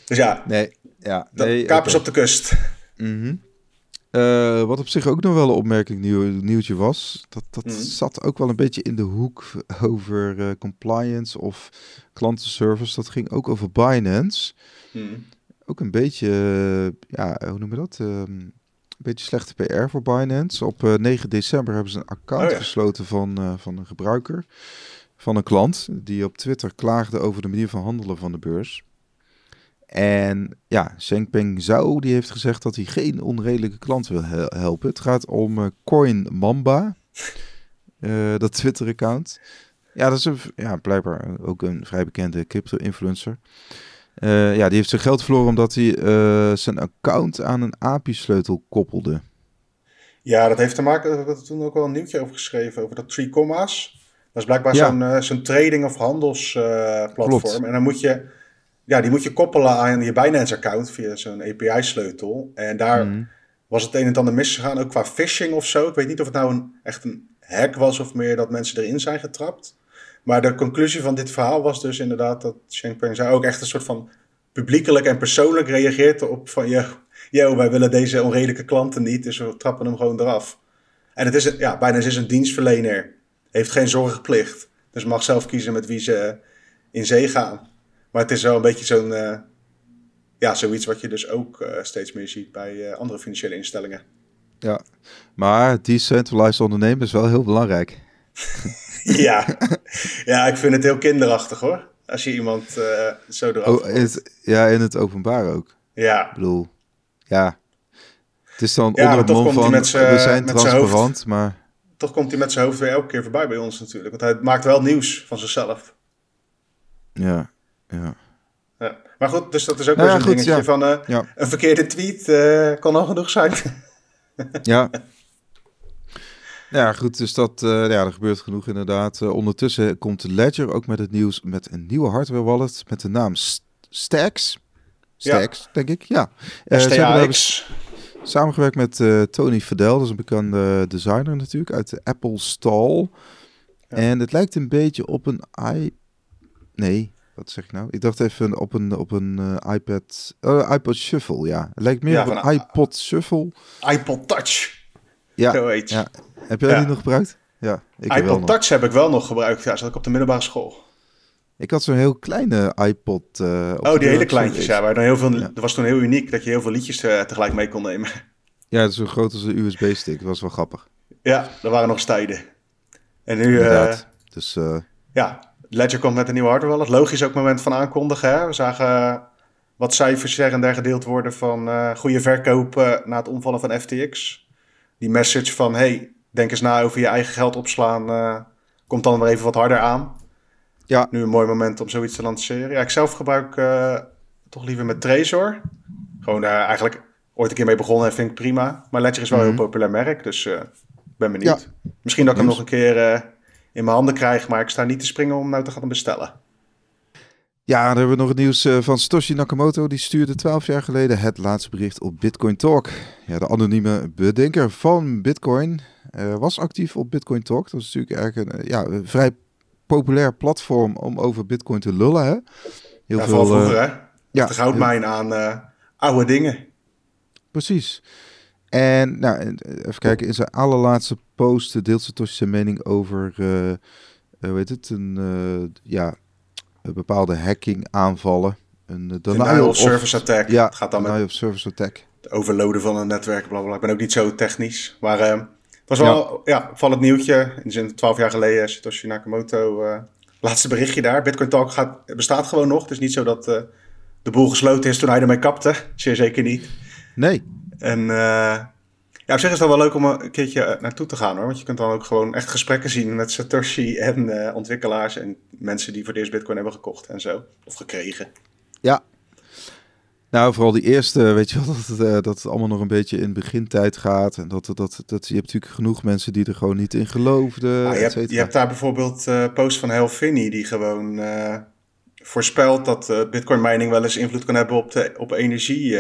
Speaker 2: Dus ja,
Speaker 1: nee, ja, nee,
Speaker 2: kapers op de kust.
Speaker 1: Mm uh, wat op zich ook nog wel een opmerkelijk nieuw, nieuwtje was, dat, dat mm zat ook wel een beetje in de hoek over compliance of klantenservice. Dat ging ook over Binance.
Speaker 2: Mm
Speaker 1: ook een beetje, eh, ja, hoe noemen we dat? Ehm, een beetje slechte PR voor Binance. Op 9 eh, december hebben ze een account gesloten van, eh, van een gebruiker, van een klant, die op Twitter klaagde over de manier van handelen van de beurs. En ja, Peng Zhao die heeft gezegd dat hij geen onredelijke klant wil helpen. Het gaat om Coin Mamba, dat Twitter-account. Ja, dat is een, ja, blijkbaar ook een vrij bekende crypto-influencer. Uh, ja, die heeft zijn geld verloren omdat hij uh, zijn account aan een API-sleutel koppelde.
Speaker 2: Ja, dat heeft te maken, we hebben toen ook al een nieuwtje over geschreven, over dat Tree Commas. Dat is blijkbaar zo'n uh, zo'n trading- of handelsplatform. en dan moet je, ja, die moet je koppelen aan je Binance-account via zo'n API-sleutel. En daar mhm. was het een en ander misgegaan, ook qua phishing of zo. Ik weet niet of het nou een, echt een hack was of meer dat mensen erin zijn getrapt. Maar de conclusie van dit verhaal was dus inderdaad dat Peng zei ook echt een soort van publiekelijk en persoonlijk reageert op van, yo, wij willen deze onredelijke klanten niet, dus we trappen hem gewoon eraf. En het is, ja, bijna is een dienstverlener, heeft geen zorgplicht, dus mag zelf kiezen met wie ze in zee gaan. Maar het is wel een beetje zo'n, uh, ja, zoiets wat je dus ook uh, steeds meer ziet bij uh, andere financiële instellingen.
Speaker 1: Ja, maar decentralized ondernemen is wel heel belangrijk.
Speaker 2: ja. ja, ik vind het heel kinderachtig hoor. Als je iemand uh, zo eraf
Speaker 1: oh, het, Ja, in het openbaar ook.
Speaker 2: Ja.
Speaker 1: Ik bedoel, ja. Het is dan ja, onder het mond van, we zijn transparant, maar...
Speaker 2: Toch komt hij met zijn hoofd weer elke keer voorbij bij ons natuurlijk. Want hij maakt wel nieuws van zichzelf.
Speaker 1: Ja, ja.
Speaker 2: ja. Maar goed, dus dat is ook nou, weer zo'n dingetje ja. van... Uh, ja. een verkeerde tweet uh, kan al genoeg zijn.
Speaker 1: ja. Ja, goed, dus dat, uh, ja, er gebeurt genoeg inderdaad. Uh, ondertussen komt Ledger ook met het nieuws met een nieuwe hardware wallet met de naam Stacks. Stacks, denk ik, ja.
Speaker 2: Uh, STAX.
Speaker 1: Samengewerkt met Tony Fadell, dat is een bekende designer natuurlijk, uit de Apple Stall. En het lijkt een beetje op een i... Nee, wat zeg ik nou? Ik dacht even op een, op een iPad, iPod Shuffle, ja. Het lijkt meer op een iPod Shuffle.
Speaker 2: iPod Touch.
Speaker 1: Ja, ja. Heb jij die nog gebruikt? Ja,
Speaker 2: ik iPod Touch heb ik wel nog gebruikt. Ja, zat ik op de middelbare school.
Speaker 1: Ik had zo'n heel kleine iPod. Uh,
Speaker 2: oh, die hele kleintjes, ja. Waar dan heel veel, Dat was toen heel uniek dat je heel veel liedjes uh, tegelijk mee kon nemen.
Speaker 1: Ja, het is zo groot als een USB-stick. Dat was wel grappig.
Speaker 2: Ja, er waren nog tijden. En nu... Uh,
Speaker 1: dus...
Speaker 2: ja, Ledger komt met een nieuwe hardware wallet. Logisch ook moment van aankondigen. Hè? We zagen wat cijfers zeggen en daar gedeeld worden van goede verkoop na het omvallen van FTX die message van hey, denk eens na over je eigen geld opslaan, uh, komt dan weer even wat harder aan. Ja. Nu een mooi moment om zoiets te lanceren. Ja, ik zelf gebruik uh, toch liever met Trezor. Gewoon uh, eigenlijk ooit een keer mee begonnen en vind ik prima. Maar Ledger is wel een heel mhm. populair merk, dus uh, ben benieuwd. Misschien dat ik hem nog een keer in mijn handen krijg, maar ik sta niet te springen om nou te gaan bestellen.
Speaker 1: Ja, dan hebben we nog het nieuws eh, van Satoshi Nakamoto. Die stuurde 12 jaar geleden het laatste bericht op Bitcoin Talk. Ja, de anonieme bedenker van Bitcoin uh, was actief op Bitcoin Talk. Dat is natuurlijk eigenlijk een, ja, een vrij populair platform om over Bitcoin te lullen. Hè?
Speaker 2: Heel ja, veel, vroeger, uh, hè? Ja, de goudmijn aan oude dingen.
Speaker 1: Precies. En nou, even kijken, in zijn allerlaatste post deelt Satoshi zijn mening over, hoe heet het, een, ja bepaalde hacking aanvallen. Een
Speaker 2: uh, denial of service attack.
Speaker 1: Ja, het gaat dan denial met of service attack.
Speaker 2: Het overloaden van een netwerk, bla bla. Ik ben ook niet zo technisch. Maar uh, het was wel ja. ja het nieuwtje. In de zin, 12 jaar geleden, Satoshi Nakamoto. Uh, laatste berichtje daar. Bitcoin Talk gaat, bestaat gewoon nog. Het is niet zo dat de boel gesloten is toen hij ermee kapte. Zeer zeker niet.
Speaker 1: Nee.
Speaker 2: En ja, op zich is het wel leuk om een keertje eh, naartoe te gaan hoor. Want je kunt dan ook gewoon echt gesprekken zien met Satoshi en uh, ontwikkelaars en mensen die voor deze Bitcoin hebben gekocht en zo. Of gekregen.
Speaker 1: Ja. Nou, vooral die eerste, weet je wel, dat het, uh, dat het allemaal nog een beetje in begintijd gaat. En dat, dat, dat, je hebt natuurlijk genoeg mensen die er gewoon niet in geloofden.
Speaker 2: Ah, je, hebt, je, hebt, daar bijvoorbeeld uh, post van Helfini die gewoon voorspelt dat Bitcoin mining wel eens invloed kan hebben op, de, op energie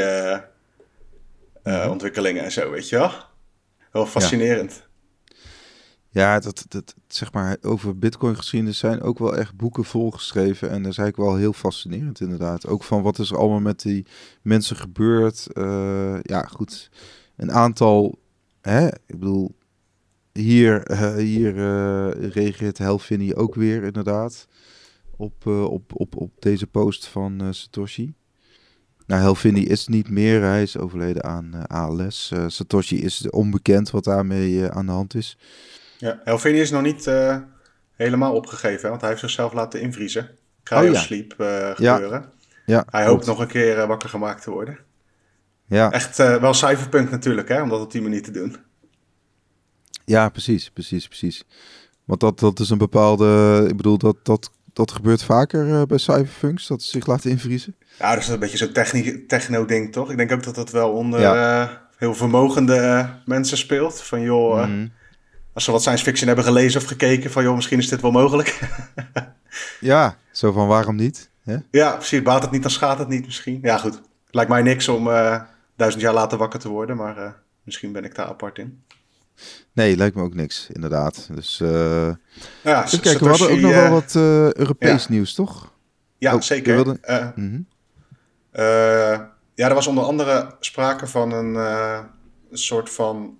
Speaker 2: uh, ontwikkelingen en zo, weet je wel. Wel fascinerend.
Speaker 1: Ja. dat, dat, zeg maar, over Bitcoin geschiedenis zijn ook wel echt boeken volgeschreven. En dat is eigenlijk wel heel fascinerend, inderdaad. Ook van wat is er allemaal met die mensen gebeurd. Uh, ja, goed. Een aantal, hè, ik bedoel, hier, uh, hier uh, reageert Helfini ook weer, inderdaad. Op, op, op, op deze post van Satoshi. Nou, Helvini is niet meer. Hij is overleden aan uh, ALS. Uh, Satoshi is onbekend wat daarmee uh, aan de hand is.
Speaker 2: Ja, Helvini is nog niet helemaal opgegeven, hè, want hij heeft zichzelf laten invriezen. Cryosleep oh, ja. gebeuren. Ja. ja. hij hoopt nog een keer wakker gemaakt te worden. Ja. Echt wel cyberpunk natuurlijk, hè, om dat op die manier te doen.
Speaker 1: Ja, precies, precies, precies. Want dat, dat is een bepaalde. Ik bedoel, dat, dat dat gebeurt vaker uh, bij cyberfunks, dat ze zich laten invriezen.
Speaker 2: Ja, dat is een beetje zo'n techno-ding, toch? Ik denk ook dat dat wel onder uh, heel vermogende uh, mensen speelt. Van joh, mhm. als ze wat science fiction hebben gelezen of gekeken, van joh, misschien is dit wel mogelijk.
Speaker 1: ja, zo van waarom niet? Hè?
Speaker 2: Ja, precies. Baat het niet, dan schaadt het niet misschien. Ja, goed. Lijkt mij niks om duizend jaar later wakker te worden, maar misschien ben ik daar apart in.
Speaker 1: Nee, lijkt me ook niks, inderdaad. Dus uh, ja, even kijken, we hadden ook nog wel eh, wat uh, Europees nieuws, toch?
Speaker 2: Ja, oh, zeker. Wilde... Mm ja, er was onder andere sprake van een, een soort van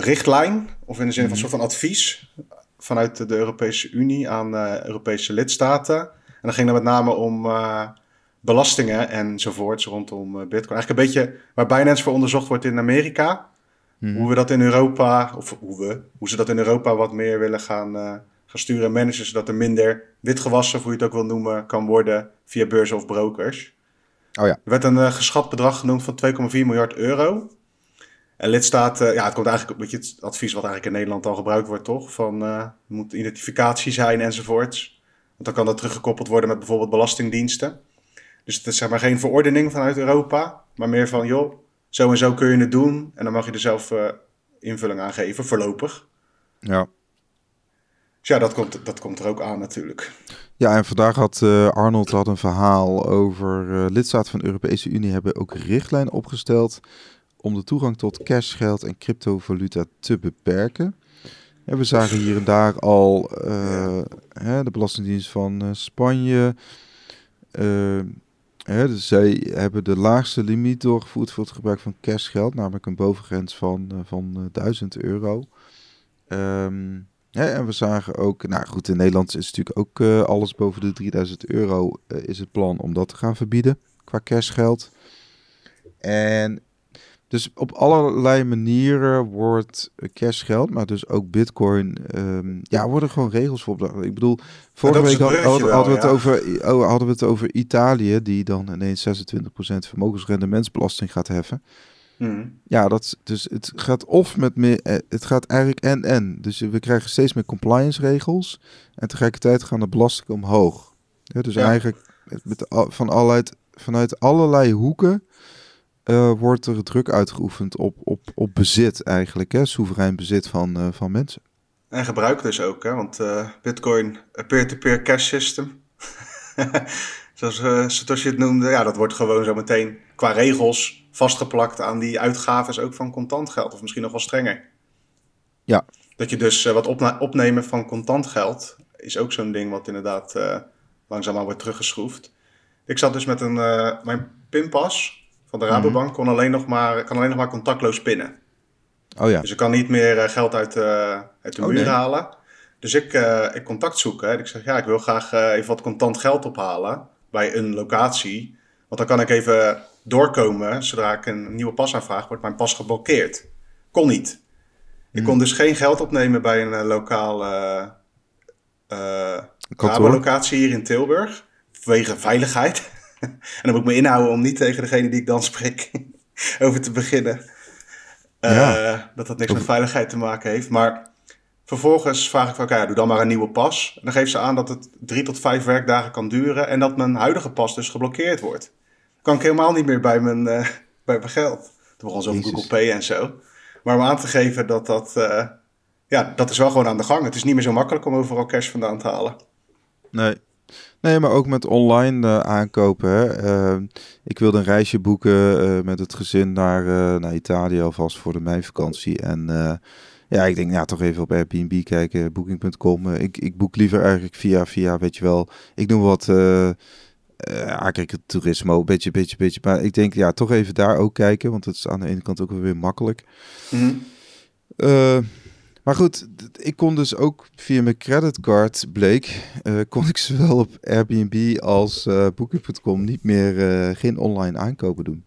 Speaker 2: richtlijn, of in de zin van een mhm. soort van advies vanuit de Europese Unie aan Europese lidstaten. En dan ging het met name om belastingen enzovoorts rondom Bitcoin. Eigenlijk een beetje waar Binance voor onderzocht wordt in Amerika. Mhm. Hoe we dat in Europa, of hoe, we, hoe ze dat in Europa wat meer willen gaan, uh, gaan sturen en managen, zodat er minder witgewassen, of hoe je het ook wil noemen, kan worden via beurzen of brokers.
Speaker 1: Oh ja. Er
Speaker 2: werd een uh, geschat bedrag genoemd van 2,4 miljard euro. En lidstaten, ja, het komt eigenlijk een beetje het advies wat eigenlijk in Nederland al gebruikt wordt, toch? Van uh, moet identificatie zijn enzovoorts. Want dan kan dat teruggekoppeld worden met bijvoorbeeld belastingdiensten. Dus het is zeg maar geen verordening vanuit Europa, maar meer van, joh, zo en zo kun je het doen. En dan mag je er zelf uh, invulling aangeven, voorlopig.
Speaker 1: Ja.
Speaker 2: Dus ja, dat komt, dat komt er ook aan natuurlijk.
Speaker 1: Ja, en vandaag had uh, Arnold had een verhaal over uh, lidstaten van de Europese Unie hebben ook richtlijnen opgesteld om de toegang tot cashgeld en cryptovaluta te beperken. En we zagen hier en daar al uh, hè, de Belastingdienst van Spanje. Hè, dus zij hebben de laagste limiet doorgevoerd voor het gebruik van cashgeld, namelijk een bovengrens van, van 1000 euro. Um, ja, en we zagen ook, nou goed, in Nederland is natuurlijk ook uh, alles boven de 3000 euro is het plan om dat te gaan verbieden qua cashgeld. En dus op allerlei manieren wordt cashgeld, maar dus ook bitcoin, um, ja, worden gewoon regels voor. Ik bedoel, vorige week hadden, we het over, oh, hadden we het over Italië, die dan ineens 26% vermogensrendementsbelasting gaat heffen. Hmm. Ja, dat, dus het gaat of met meer, eh, het gaat eigenlijk en en. Dus we krijgen steeds meer compliance regels en tegelijkertijd gaan de belastingen omhoog. Ja, dus eigenlijk met, van allerlei, vanuit allerlei hoeken uh, wordt er druk uitgeoefend op, op, op bezit eigenlijk, hè, soeverein bezit van, uh, van mensen.
Speaker 2: En gebruik dus ook, hè, want uh, Bitcoin, peer-to-peer cash system, zoals Satoshi het noemde, ja, dat wordt gewoon zo meteen qua regels vastgeplakt aan die uitgaves ook van contant geld. Of misschien nog wel strenger.
Speaker 1: Ja.
Speaker 2: Dat je dus wat opnemen van contant geld is ook zo'n ding wat inderdaad langzaamaan wordt teruggeschroefd. Ik zat dus met een, mijn pinpas van de Rabobank mhm. kon alleen nog maar, kan alleen nog maar contactloos pinnen.
Speaker 1: Oh ja.
Speaker 2: Dus ik kan niet meer geld uit, uit de oh, muur halen. Dus ik, ik contact zoeken. Ik zeg, ja, ik wil graag even wat contant geld ophalen bij een locatie. Want dan kan ik even doorkomen, zodra ik een nieuwe pas aanvraag, wordt mijn pas geblokkeerd. Kon niet. Ik kon hmm. dus geen geld opnemen bij een uh, lokale uh, locatie hier in Tilburg. Vanwege veiligheid. en dan moet ik me inhouden om niet tegen degene die ik dan spreek over te beginnen. Uh, Dat dat niks met veiligheid te maken heeft. Maar vervolgens vraag ik van, oké, doe dan maar een nieuwe pas. En dan geeft ze aan dat het drie tot vijf werkdagen kan duren en dat mijn huidige pas dus geblokkeerd wordt kan ik helemaal niet meer bij mijn, uh, bij mijn geld. Toen begon ze over Google Pay en zo. Maar om aan te geven dat dat, uh, ja, dat is wel gewoon aan de gang. Het is niet meer zo makkelijk om overal cash vandaan te halen.
Speaker 1: Nee. Nee, maar ook met online uh, aankopen. Hè. ik wilde een reisje boeken met het gezin naar, naar Italië alvast voor de meivakantie. En ja, ik denk, ja, toch even op Airbnb kijken, booking.com. ik, ik boek liever eigenlijk via, via, weet je wel, ik noem wat uh, toerisme, beetje, beetje, beetje. Maar ik denk, ja, toch even daar ook kijken, want het is aan de ene kant ook weer makkelijk.
Speaker 2: Mm
Speaker 1: maar goed, ik kon dus ook via mijn creditcard, bleek, uh, kon ik zowel op Airbnb als uh, Booking.com niet meer, geen online aankopen doen.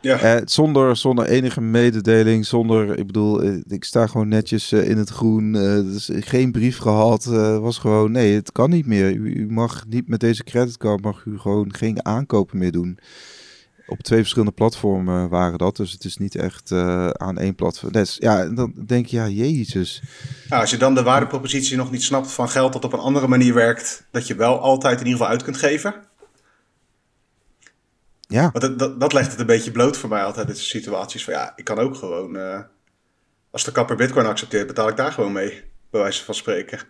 Speaker 2: Ja.
Speaker 1: Zonder, zonder enige mededeling, zonder, ik bedoel, eh, ik sta gewoon netjes in het groen. dus geen brief gehad. was gewoon, nee, het kan niet meer. U, u, mag niet met deze creditcard, mag u gewoon geen aankopen meer doen. Op twee verschillende platformen waren dat, dus het is niet echt aan één platform. Dus, ja, dan denk je, ja, jezus.
Speaker 2: Ja, als je dan de waardepropositie nog niet snapt van geld dat op een andere manier werkt, dat je wel altijd in ieder geval uit kunt geven
Speaker 1: ja.
Speaker 2: dat, dat, dat, legt het een beetje bloot voor mij altijd, dit soort situaties. Van ja, ik kan ook gewoon, uh, als de kapper bitcoin accepteert, betaal ik daar gewoon mee, bij wijze van spreken.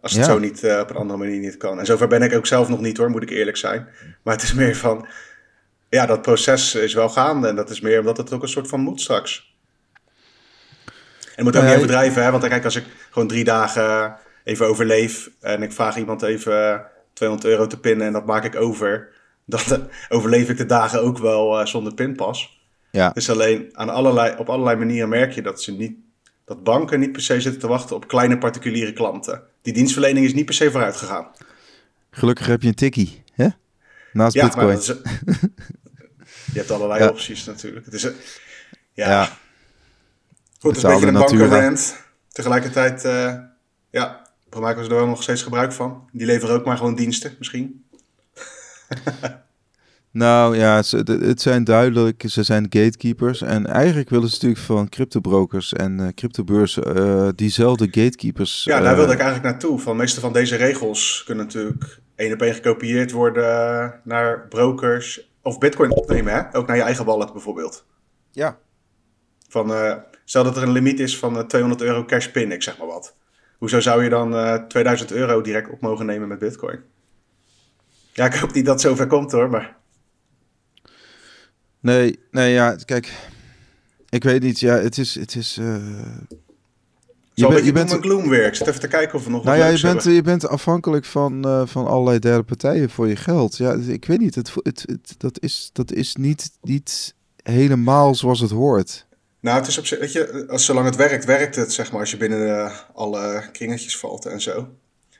Speaker 2: Als het zo niet uh, op een andere manier niet kan. En zover ben ik ook zelf nog niet hoor, moet ik eerlijk zijn. Maar het is meer van, ja, dat proces is wel gaande. En dat is meer omdat het ook een soort van moet straks. En moet ook niet overdrijven, hè. Want kijk, als ik gewoon drie dagen even overleef... en ik vraag iemand even 200 euro te pinnen en dat maak ik over dan overleef ik de dagen ook wel uh, zonder pinpas.
Speaker 1: Ja.
Speaker 2: Dus alleen aan allerlei, op allerlei manieren merk je dat, ze niet, dat banken niet per se zitten te wachten op kleine particuliere klanten. Die dienstverlening is niet per se vooruit gegaan.
Speaker 1: Gelukkig heb je een tikkie, hè? Naast ja, Bitcoin. Maar is,
Speaker 2: je hebt allerlei opties natuurlijk. Het is, ja. ja. Goed, het is een beetje een bankenrand. Tegelijkertijd, uh, ja, voor mij was er wel nog steeds gebruik van. Die leveren ook maar gewoon diensten, misschien.
Speaker 1: nou ja, het zijn duidelijk, ze zijn gatekeepers. En eigenlijk willen ze natuurlijk van cryptobrokers en uh, cryptobeurzen uh, diezelfde gatekeepers.
Speaker 2: Ja, daar wilde ik eigenlijk naartoe. Van de meeste van deze regels kunnen natuurlijk één op één gekopieerd worden naar brokers. Of bitcoin opnemen, hè? Ook naar je eigen wallet bijvoorbeeld.
Speaker 1: Ja.
Speaker 2: Van, uh, stel dat er een limiet is van 200 euro cash pin, ik zeg maar wat. Hoezo zou je dan 2000 euro direct op mogen nemen met bitcoin? Ja, ik hoop niet dat het zover komt hoor, maar...
Speaker 1: Nee, nee, ja, kijk, ik weet niet, ja, het is, het is,
Speaker 2: je, ben, je bent een gloom weer. Ik zit even te kijken of we nog
Speaker 1: nou ja, je bent, je bent afhankelijk van, uh, van allerlei derde partijen voor je geld. Ja, ik weet niet. Het, het, het, dat, is, dat is niet, niet helemaal zoals het hoort.
Speaker 2: Nou, het is op zich, weet je, als, zolang het werkt, werkt het, zeg maar, als je binnen uh, alle kringetjes valt en zo.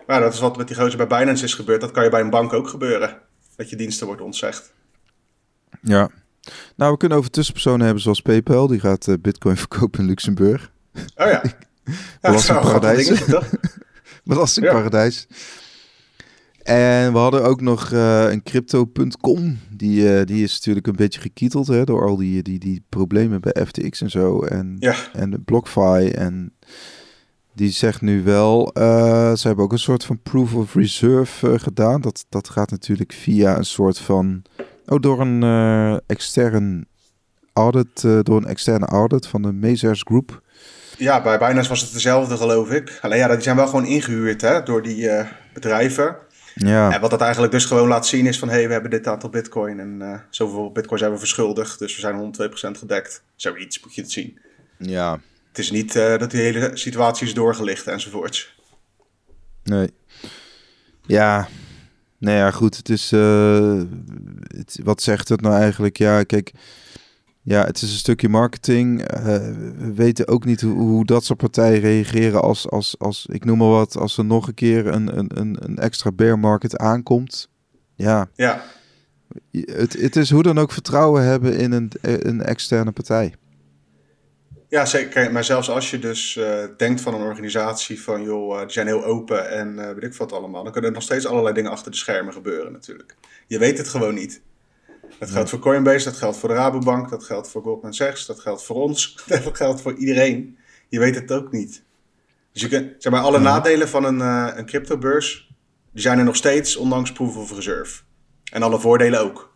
Speaker 2: Maar dat is wat met die gozer bij Binance is gebeurd. Dat kan je bij een bank ook gebeuren. Dat je diensten wordt ontzegd.
Speaker 1: Ja. Nou, we kunnen over tussenpersonen hebben zoals PayPal. Die gaat uh, bitcoin verkopen in Luxemburg.
Speaker 2: Oh ja.
Speaker 1: Belastingparadijs. Ja, Belastingparadijs. En we hadden ook nog uh, een crypto.com. Die, uh, die is natuurlijk een beetje gekieteld hè, door al die, die, die problemen bij FTX en zo. En,
Speaker 2: ja.
Speaker 1: en BlockFi. En die zegt nu wel, uh, ze hebben ook een soort van proof of reserve gedaan. Dat, dat gaat natuurlijk via een soort van, oh, door een extern audit, door een externe audit van de Mazars Group.
Speaker 2: Ja, bij Binance was het dezelfde, geloof ik. Alleen ja, die zijn wel gewoon ingehuurd hè, door die uh, bedrijven.
Speaker 1: Ja.
Speaker 2: En wat dat eigenlijk dus gewoon laat zien is van... hé, hey, we hebben dit aantal bitcoin en uh, zoveel bitcoin zijn we verschuldigd. Dus we zijn 102% gedekt. Zoiets moet je het zien.
Speaker 1: Ja.
Speaker 2: Het is niet uh, dat die hele situatie is doorgelicht enzovoorts.
Speaker 1: Nee. Ja. Nou ja, goed. Het is... Het, wat zegt het nou eigenlijk? Ja, kijk... Ja, het is een stukje marketing. Uh, we weten ook niet hoe, hoe, dat soort partijen reageren als, als, als, ik noem maar wat, als er nog een keer een, een, een extra bear market aankomt. Ja.
Speaker 2: ja.
Speaker 1: Het, het is hoe dan ook vertrouwen hebben in een, een externe partij.
Speaker 2: Ja, zeker. Maar zelfs als je dus uh, denkt van een organisatie van, joh, uh, die zijn heel open en uh, weet ik wat allemaal, dan kunnen er nog steeds allerlei dingen achter de schermen gebeuren natuurlijk. Je weet het gewoon niet. Dat geldt voor Coinbase, dat geldt voor de Rabobank, dat geldt voor Goldman Sachs, dat geldt voor ons, dat geldt voor iedereen. Je weet het ook niet. Dus je kunt, zeg maar, alle nadelen van een, uh, een cryptobeurs, die zijn er nog steeds, ondanks proof of reserve. En alle voordelen ook.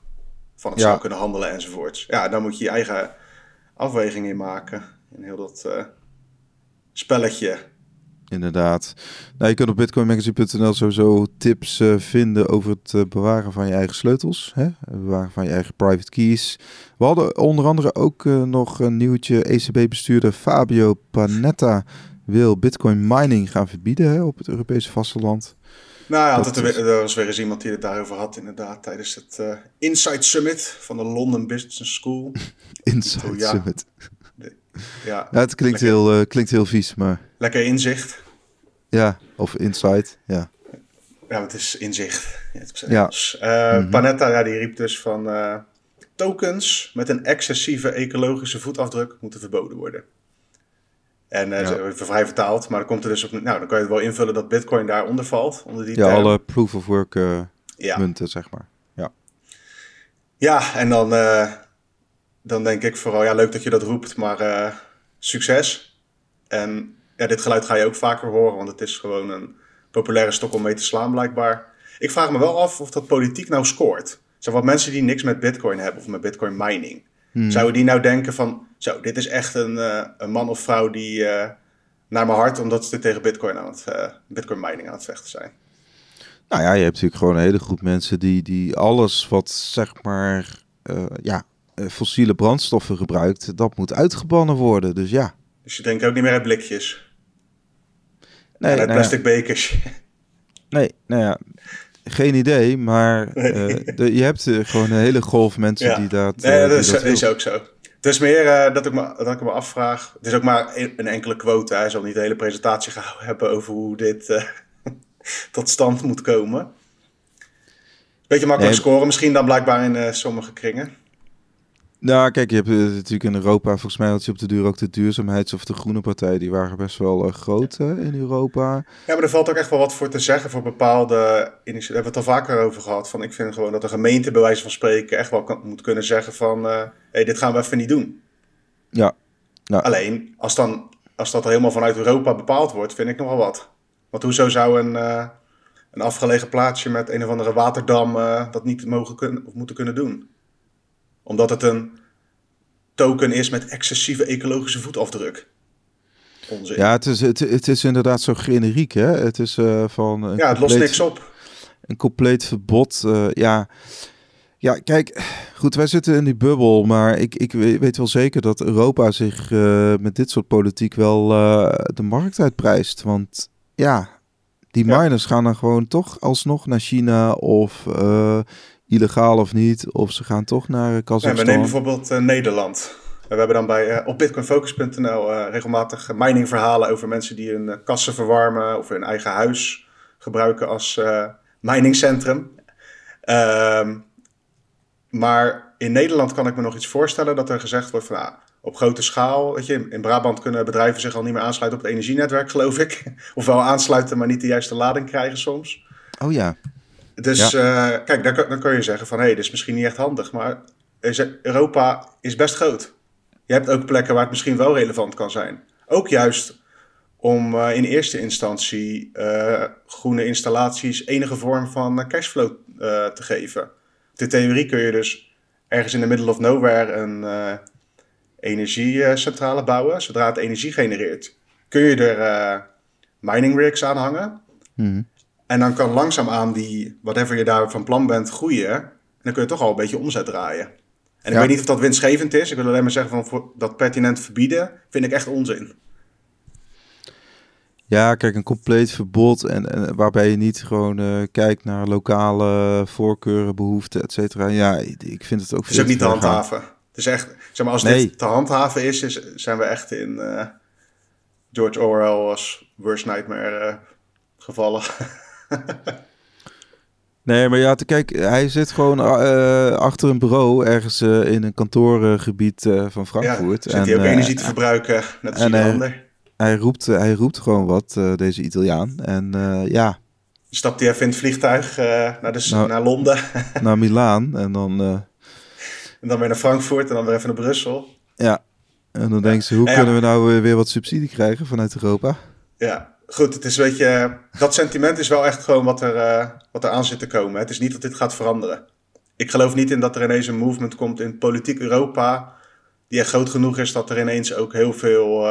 Speaker 2: Van het ja. zou kunnen handelen enzovoorts. Ja, daar moet je je eigen afweging in maken. In heel dat uh, spelletje.
Speaker 1: Inderdaad. Nou, je kunt op bitcoinmagazine.nl sowieso tips uh, vinden over het uh, bewaren van je eigen sleutels. Hè? Het bewaren van je eigen private keys. We hadden onder andere ook uh, nog een nieuwtje. ECB-bestuurder Fabio Panetta wil bitcoin mining gaan verbieden hè, op het Europese vasteland.
Speaker 2: Nou ja, dat er, er, was weer eens iemand die het daarover had inderdaad tijdens het Insight Summit van de London Business School.
Speaker 1: Insight ja. Summit.
Speaker 2: Ja,
Speaker 1: ja het klinkt heel, klinkt heel vies, maar...
Speaker 2: Lekker inzicht.
Speaker 1: Ja, of insight, ja.
Speaker 2: Ja, het is inzicht. Ja. Het uh, mm -hmm. Panetta, ja, die riep dus van... Uh, tokens met een excessieve ecologische voetafdruk moeten verboden worden. En uh, ja. vrij vertaald, maar dan komt er dus op... Nou, dan kan je het wel invullen dat bitcoin daaronder valt. Onder die
Speaker 1: ja, term. alle proof-of-work ja. munten, zeg maar. Ja,
Speaker 2: ja en dan, dan denk ik vooral... Ja, leuk dat je dat roept, maar succes. En ja, dit geluid ga je ook vaker horen, want het is gewoon een populaire stok om mee te slaan blijkbaar. Ik vraag me wel af of dat politiek nou scoort. Zo wat mensen die niks met bitcoin hebben of met bitcoin mining. Hmm. Zouden die nou denken van, zo, dit is echt een, uh, een man of vrouw die uh, naar mijn hart, omdat ze tegen bitcoin, aan het, uh, bitcoin mining aan het vechten zijn.
Speaker 1: Nou ja, je hebt natuurlijk gewoon een hele groep mensen die, die alles wat zeg maar, ja, fossiele brandstoffen gebruikt, dat moet uitgebannen worden. Dus ja.
Speaker 2: Dus je denkt ook niet meer uit blikjes? Nee, uit nou plastic bekers.
Speaker 1: Nee, nou ja, geen idee, maar uh, de, je hebt uh, gewoon een hele golf mensen die dat.
Speaker 2: Nee, uh, dat, is, dat is, ook zo. Het is meer dat, ik me, dat ik me afvraag. Het is ook maar een enkele quote. Hij zal niet de hele presentatie gehouden hebben over hoe dit tot stand moet komen. Beetje makkelijk nee, scoren, misschien dan blijkbaar in sommige kringen.
Speaker 1: Nou, kijk, je hebt natuurlijk in Europa, volgens mij had je op de duur ook de duurzaamheids- of de groene partij, die waren best wel uh, groot in Europa.
Speaker 2: Ja, maar er valt ook echt wel wat voor te zeggen voor bepaalde initiatieven. Daar hebben we het al vaker over gehad. Van, ik vind gewoon dat de gemeente, bij wijze van spreken, echt wel kan, moet kunnen zeggen van, hé, uh, hey, dit gaan we even niet doen.
Speaker 1: Ja.
Speaker 2: ja. Alleen, als, dan, als dat er helemaal vanuit Europa bepaald wordt, vind ik nog wel wat. Want hoezo zou een, een afgelegen plaatsje met een of andere waterdam dat niet mogen kunnen, of moeten kunnen doen? Omdat het een token is met excessieve ecologische voetafdruk.
Speaker 1: Onzin. Ja, het is, het, het is inderdaad zo generiek, hè? Het is uh, van...
Speaker 2: ja, het lost niks op.
Speaker 1: Een compleet verbod, uh, ja... Ja, kijk, goed, wij zitten in die bubbel, maar ik, ik weet wel zeker dat Europa zich uh, met dit soort politiek wel de markt uitprijst. Want ja, die miners gaan dan gewoon toch alsnog naar China of uh, illegaal of niet, of ze gaan toch naar Kazachstan.
Speaker 2: Ja, we nemen bijvoorbeeld Nederland. We hebben dan bij, op bitcoinfocus.nl regelmatig miningverhalen over mensen die hun kassen verwarmen of hun eigen huis gebruiken als miningcentrum. Ehm maar in Nederland kan ik me nog iets voorstellen dat er gezegd wordt van ah, op grote schaal. Weet je, in Brabant kunnen bedrijven zich al niet meer aansluiten op het energienetwerk, geloof ik. of wel aansluiten, maar niet de juiste lading krijgen soms.
Speaker 1: Oh ja.
Speaker 2: Dus ja. Uh, kijk, dan, dan kun je zeggen van hé, hey, dit is misschien niet echt handig. Maar Europa is best groot. Je hebt ook plekken waar het misschien wel relevant kan zijn. Ook juist om uh, in eerste instantie uh, groene installaties enige vorm van cashflow te geven de theorie kun je dus ergens in de middle of nowhere een energiecentrale bouwen. Zodra het energie genereert, kun je er mining rigs aan hangen. Mhm. En dan kan langzaamaan die, whatever je daar van plan bent, groeien. En dan kun je toch al een beetje omzet draaien. En ik weet niet of dat winstgevend is. Ik wil alleen maar zeggen van voor dat pertinent verbieden vind ik echt onzin.
Speaker 1: Ja, kijk, een compleet verbod en, en waarbij je niet gewoon uh, kijkt naar lokale voorkeuren, behoeften, et cetera. Ja, ik vind het ook.
Speaker 2: Het is ook niet te handhaven. Het is echt, zeg maar, als nee. dit te handhaven is, is, zijn we echt in uh, George Orwell als worst nightmare uh, gevallen.
Speaker 1: Nee, maar ja, kijk, hij zit gewoon uh, achter een bureau ergens uh, in een kantoorgebied uh, van Frankfurt.
Speaker 2: Ja, zit hij ook energie te verbruiken, net als ieder ander
Speaker 1: hij, roept, eh, hij roept gewoon wat, deze Italiaan. En ja.
Speaker 2: Stapt hij even in het vliegtuig naar, de, nou, naar Londen.
Speaker 1: naar Milaan en dan...
Speaker 2: en dan weer naar Frankfurt en dan weer even naar Brussel.
Speaker 1: Ja, en dan ja. denken ze, hoe kunnen we nou weer wat subsidie krijgen vanuit Europa?
Speaker 2: Ja, goed, het is een beetje... Dat sentiment is wel echt gewoon wat er, wat er aan zit te komen. Het is niet dat dit gaat veranderen. Ik geloof niet in dat er ineens een movement komt in politiek Europa... die echt groot genoeg is dat er ineens ook heel veel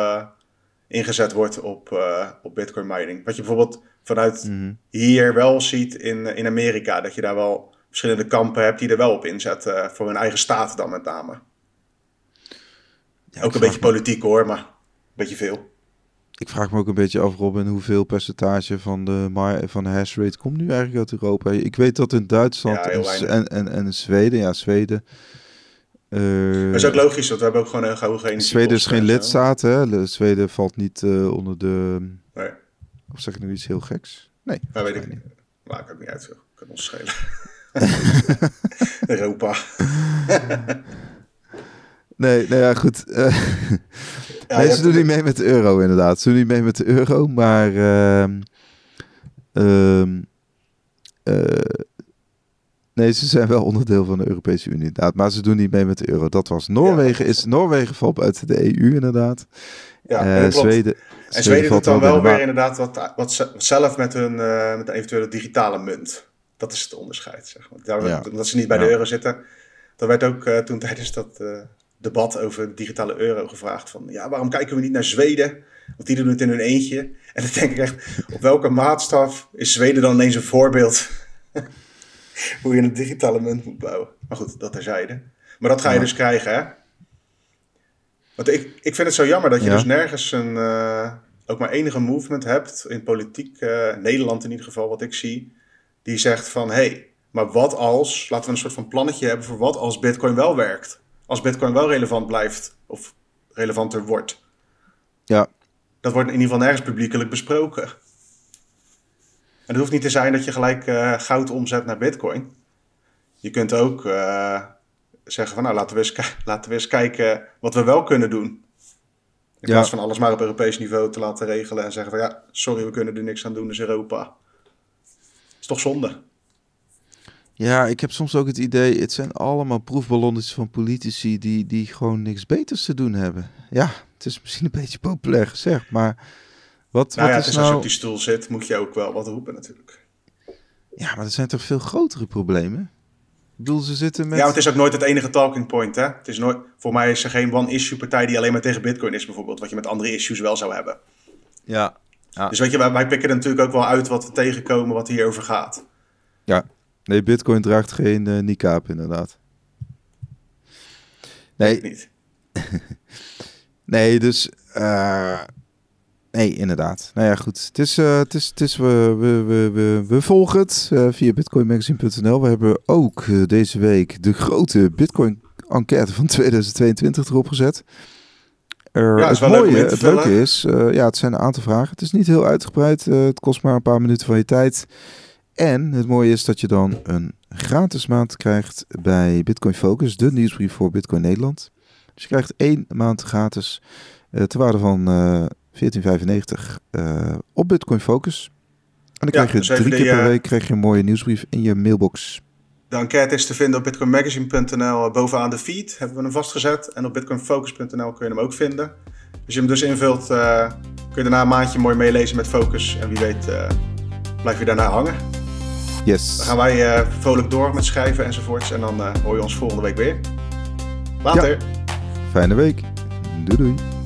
Speaker 2: ingezet wordt op, uh, op bitcoin mining. Wat je bijvoorbeeld vanuit mhm. hier wel ziet in, in Amerika. Dat je daar wel verschillende kampen hebt die er wel op inzetten. Voor hun eigen staat dan met name. Ja, ook een beetje politiek hoor, maar een beetje veel.
Speaker 1: Ik vraag me ook een beetje af, Robin, hoeveel percentage van de, van de hash rate komt nu eigenlijk uit Europa? Ik weet dat in Duitsland en, en, en Zweden, ja, Zweden,
Speaker 2: uh, dat is ook logisch, want we hebben ook gewoon een hoge energie.
Speaker 1: Zweden is geen lidstaat, hè? Zweden valt niet uh, onder de... Nee. Of zeg ik nu iets heel geks? Nee.
Speaker 2: Dat weet ik niet. Maakt ook niet uit, kan ons schelen. Europa.
Speaker 1: nee, nou ja, goed. Uh, ja, nee, ze doen niet mee met de euro, inderdaad. Ze doen niet mee met de euro, maar... Uh, Nee, ze zijn wel onderdeel van de Europese Unie, inderdaad. Maar ze doen niet mee met de euro. Dat was Noorwegen. Is Noorwegen valt uit de EU, inderdaad.
Speaker 2: Ja, uh, Zweden. En Zweden doet dan wel weer inderdaad wat, wat zelf met hun uh, met een eventuele digitale munt. Dat is het onderscheid, zeg maar. Daar, ja. Omdat ze niet bij de euro zitten. Dat werd ook uh, toen tijdens dat debat over de digitale euro gevraagd van... Ja, waarom kijken we niet naar Zweden? Want die doen het in hun eentje. En dan denk ik echt, op welke maatstaf is Zweden dan ineens een voorbeeld... hoe je een digitale munt moet bouwen. Maar goed, dat terzijde. Maar dat ga je dus krijgen, hè? Want ik, ik vind het zo jammer dat je dus nergens een, uh, ook maar enige movement hebt in politiek, uh, Nederland in ieder geval, wat ik zie, die zegt van, hé, hey, maar wat als, laten we een soort van plannetje hebben voor wat als Bitcoin wel werkt. Als Bitcoin wel relevant blijft of relevanter wordt.
Speaker 1: Ja.
Speaker 2: Dat wordt in ieder geval nergens publiekelijk besproken. En het hoeft niet te zijn dat je gelijk uh, goud omzet naar bitcoin. Je kunt ook uh, zeggen van nou laten we, eens laten we eens kijken wat we wel kunnen doen. In ja. plaats van alles maar op Europees niveau te laten regelen en zeggen van ja, sorry, we kunnen er niks aan doen, dus Europa. is toch zonde.
Speaker 1: Ja, ik heb soms ook het idee, het zijn allemaal proefballonnetjes van politici die, die gewoon niks beters te doen hebben. Ja, het is misschien een beetje populair gezegd, maar wat,
Speaker 2: nou
Speaker 1: wat
Speaker 2: ja, is nou... als je op die stoel zit, moet je ook wel wat roepen natuurlijk.
Speaker 1: Ja, maar er zijn toch veel grotere problemen? Ik bedoel, ze zitten met...
Speaker 2: Ja, het is ook nooit het enige talking point, hè? Het is nooit, voor mij is er geen one-issue partij die alleen maar tegen bitcoin is, bijvoorbeeld. Wat je met andere issues wel zou hebben.
Speaker 1: Ja.
Speaker 2: ja. Dus weet je, wij, wij pikken er natuurlijk ook wel uit wat we tegenkomen wat hierover gaat.
Speaker 1: Ja. Nee, bitcoin draagt geen uh, niqab, inderdaad. Nee.
Speaker 2: Niet.
Speaker 1: nee, dus... Uh, Nee, inderdaad. Nou ja, goed. Het is, uh, het is, het is, we, we, we, we volgen het uh, via bitcoinmagazine.nl. We hebben ook deze week de grote Bitcoin-enquête van 2022 erop gezet. Er, ja, het mooie, het leuke is, ja, het zijn een aantal vragen. Het is niet heel uitgebreid. het kost maar een paar minuten van je tijd. En het mooie is dat je dan een gratis maand krijgt bij Bitcoin Focus, de nieuwsbrief voor Bitcoin Nederland. Dus je krijgt één maand gratis ter waarde van 1495 uh, op Bitcoin Focus. En dan krijg je dus drie keer per week krijg je een mooie nieuwsbrief in je mailbox.
Speaker 2: De enquête is te vinden op bitcoinmagazine.nl eh, bovenaan de feed. Hebben we hem vastgezet. En op bitcoinfocus.nl kun je hem ook vinden. Als je hem dus invult, uh, kun je daarna een maandje mooi meelezen met Focus. En wie weet uh, blijf je daarna hangen.
Speaker 1: Yes.
Speaker 2: Dan gaan wij vrolijk door met schrijven enzovoorts. En dan hoor je ons volgende week weer. Later.
Speaker 1: Fijne week. Doei doei.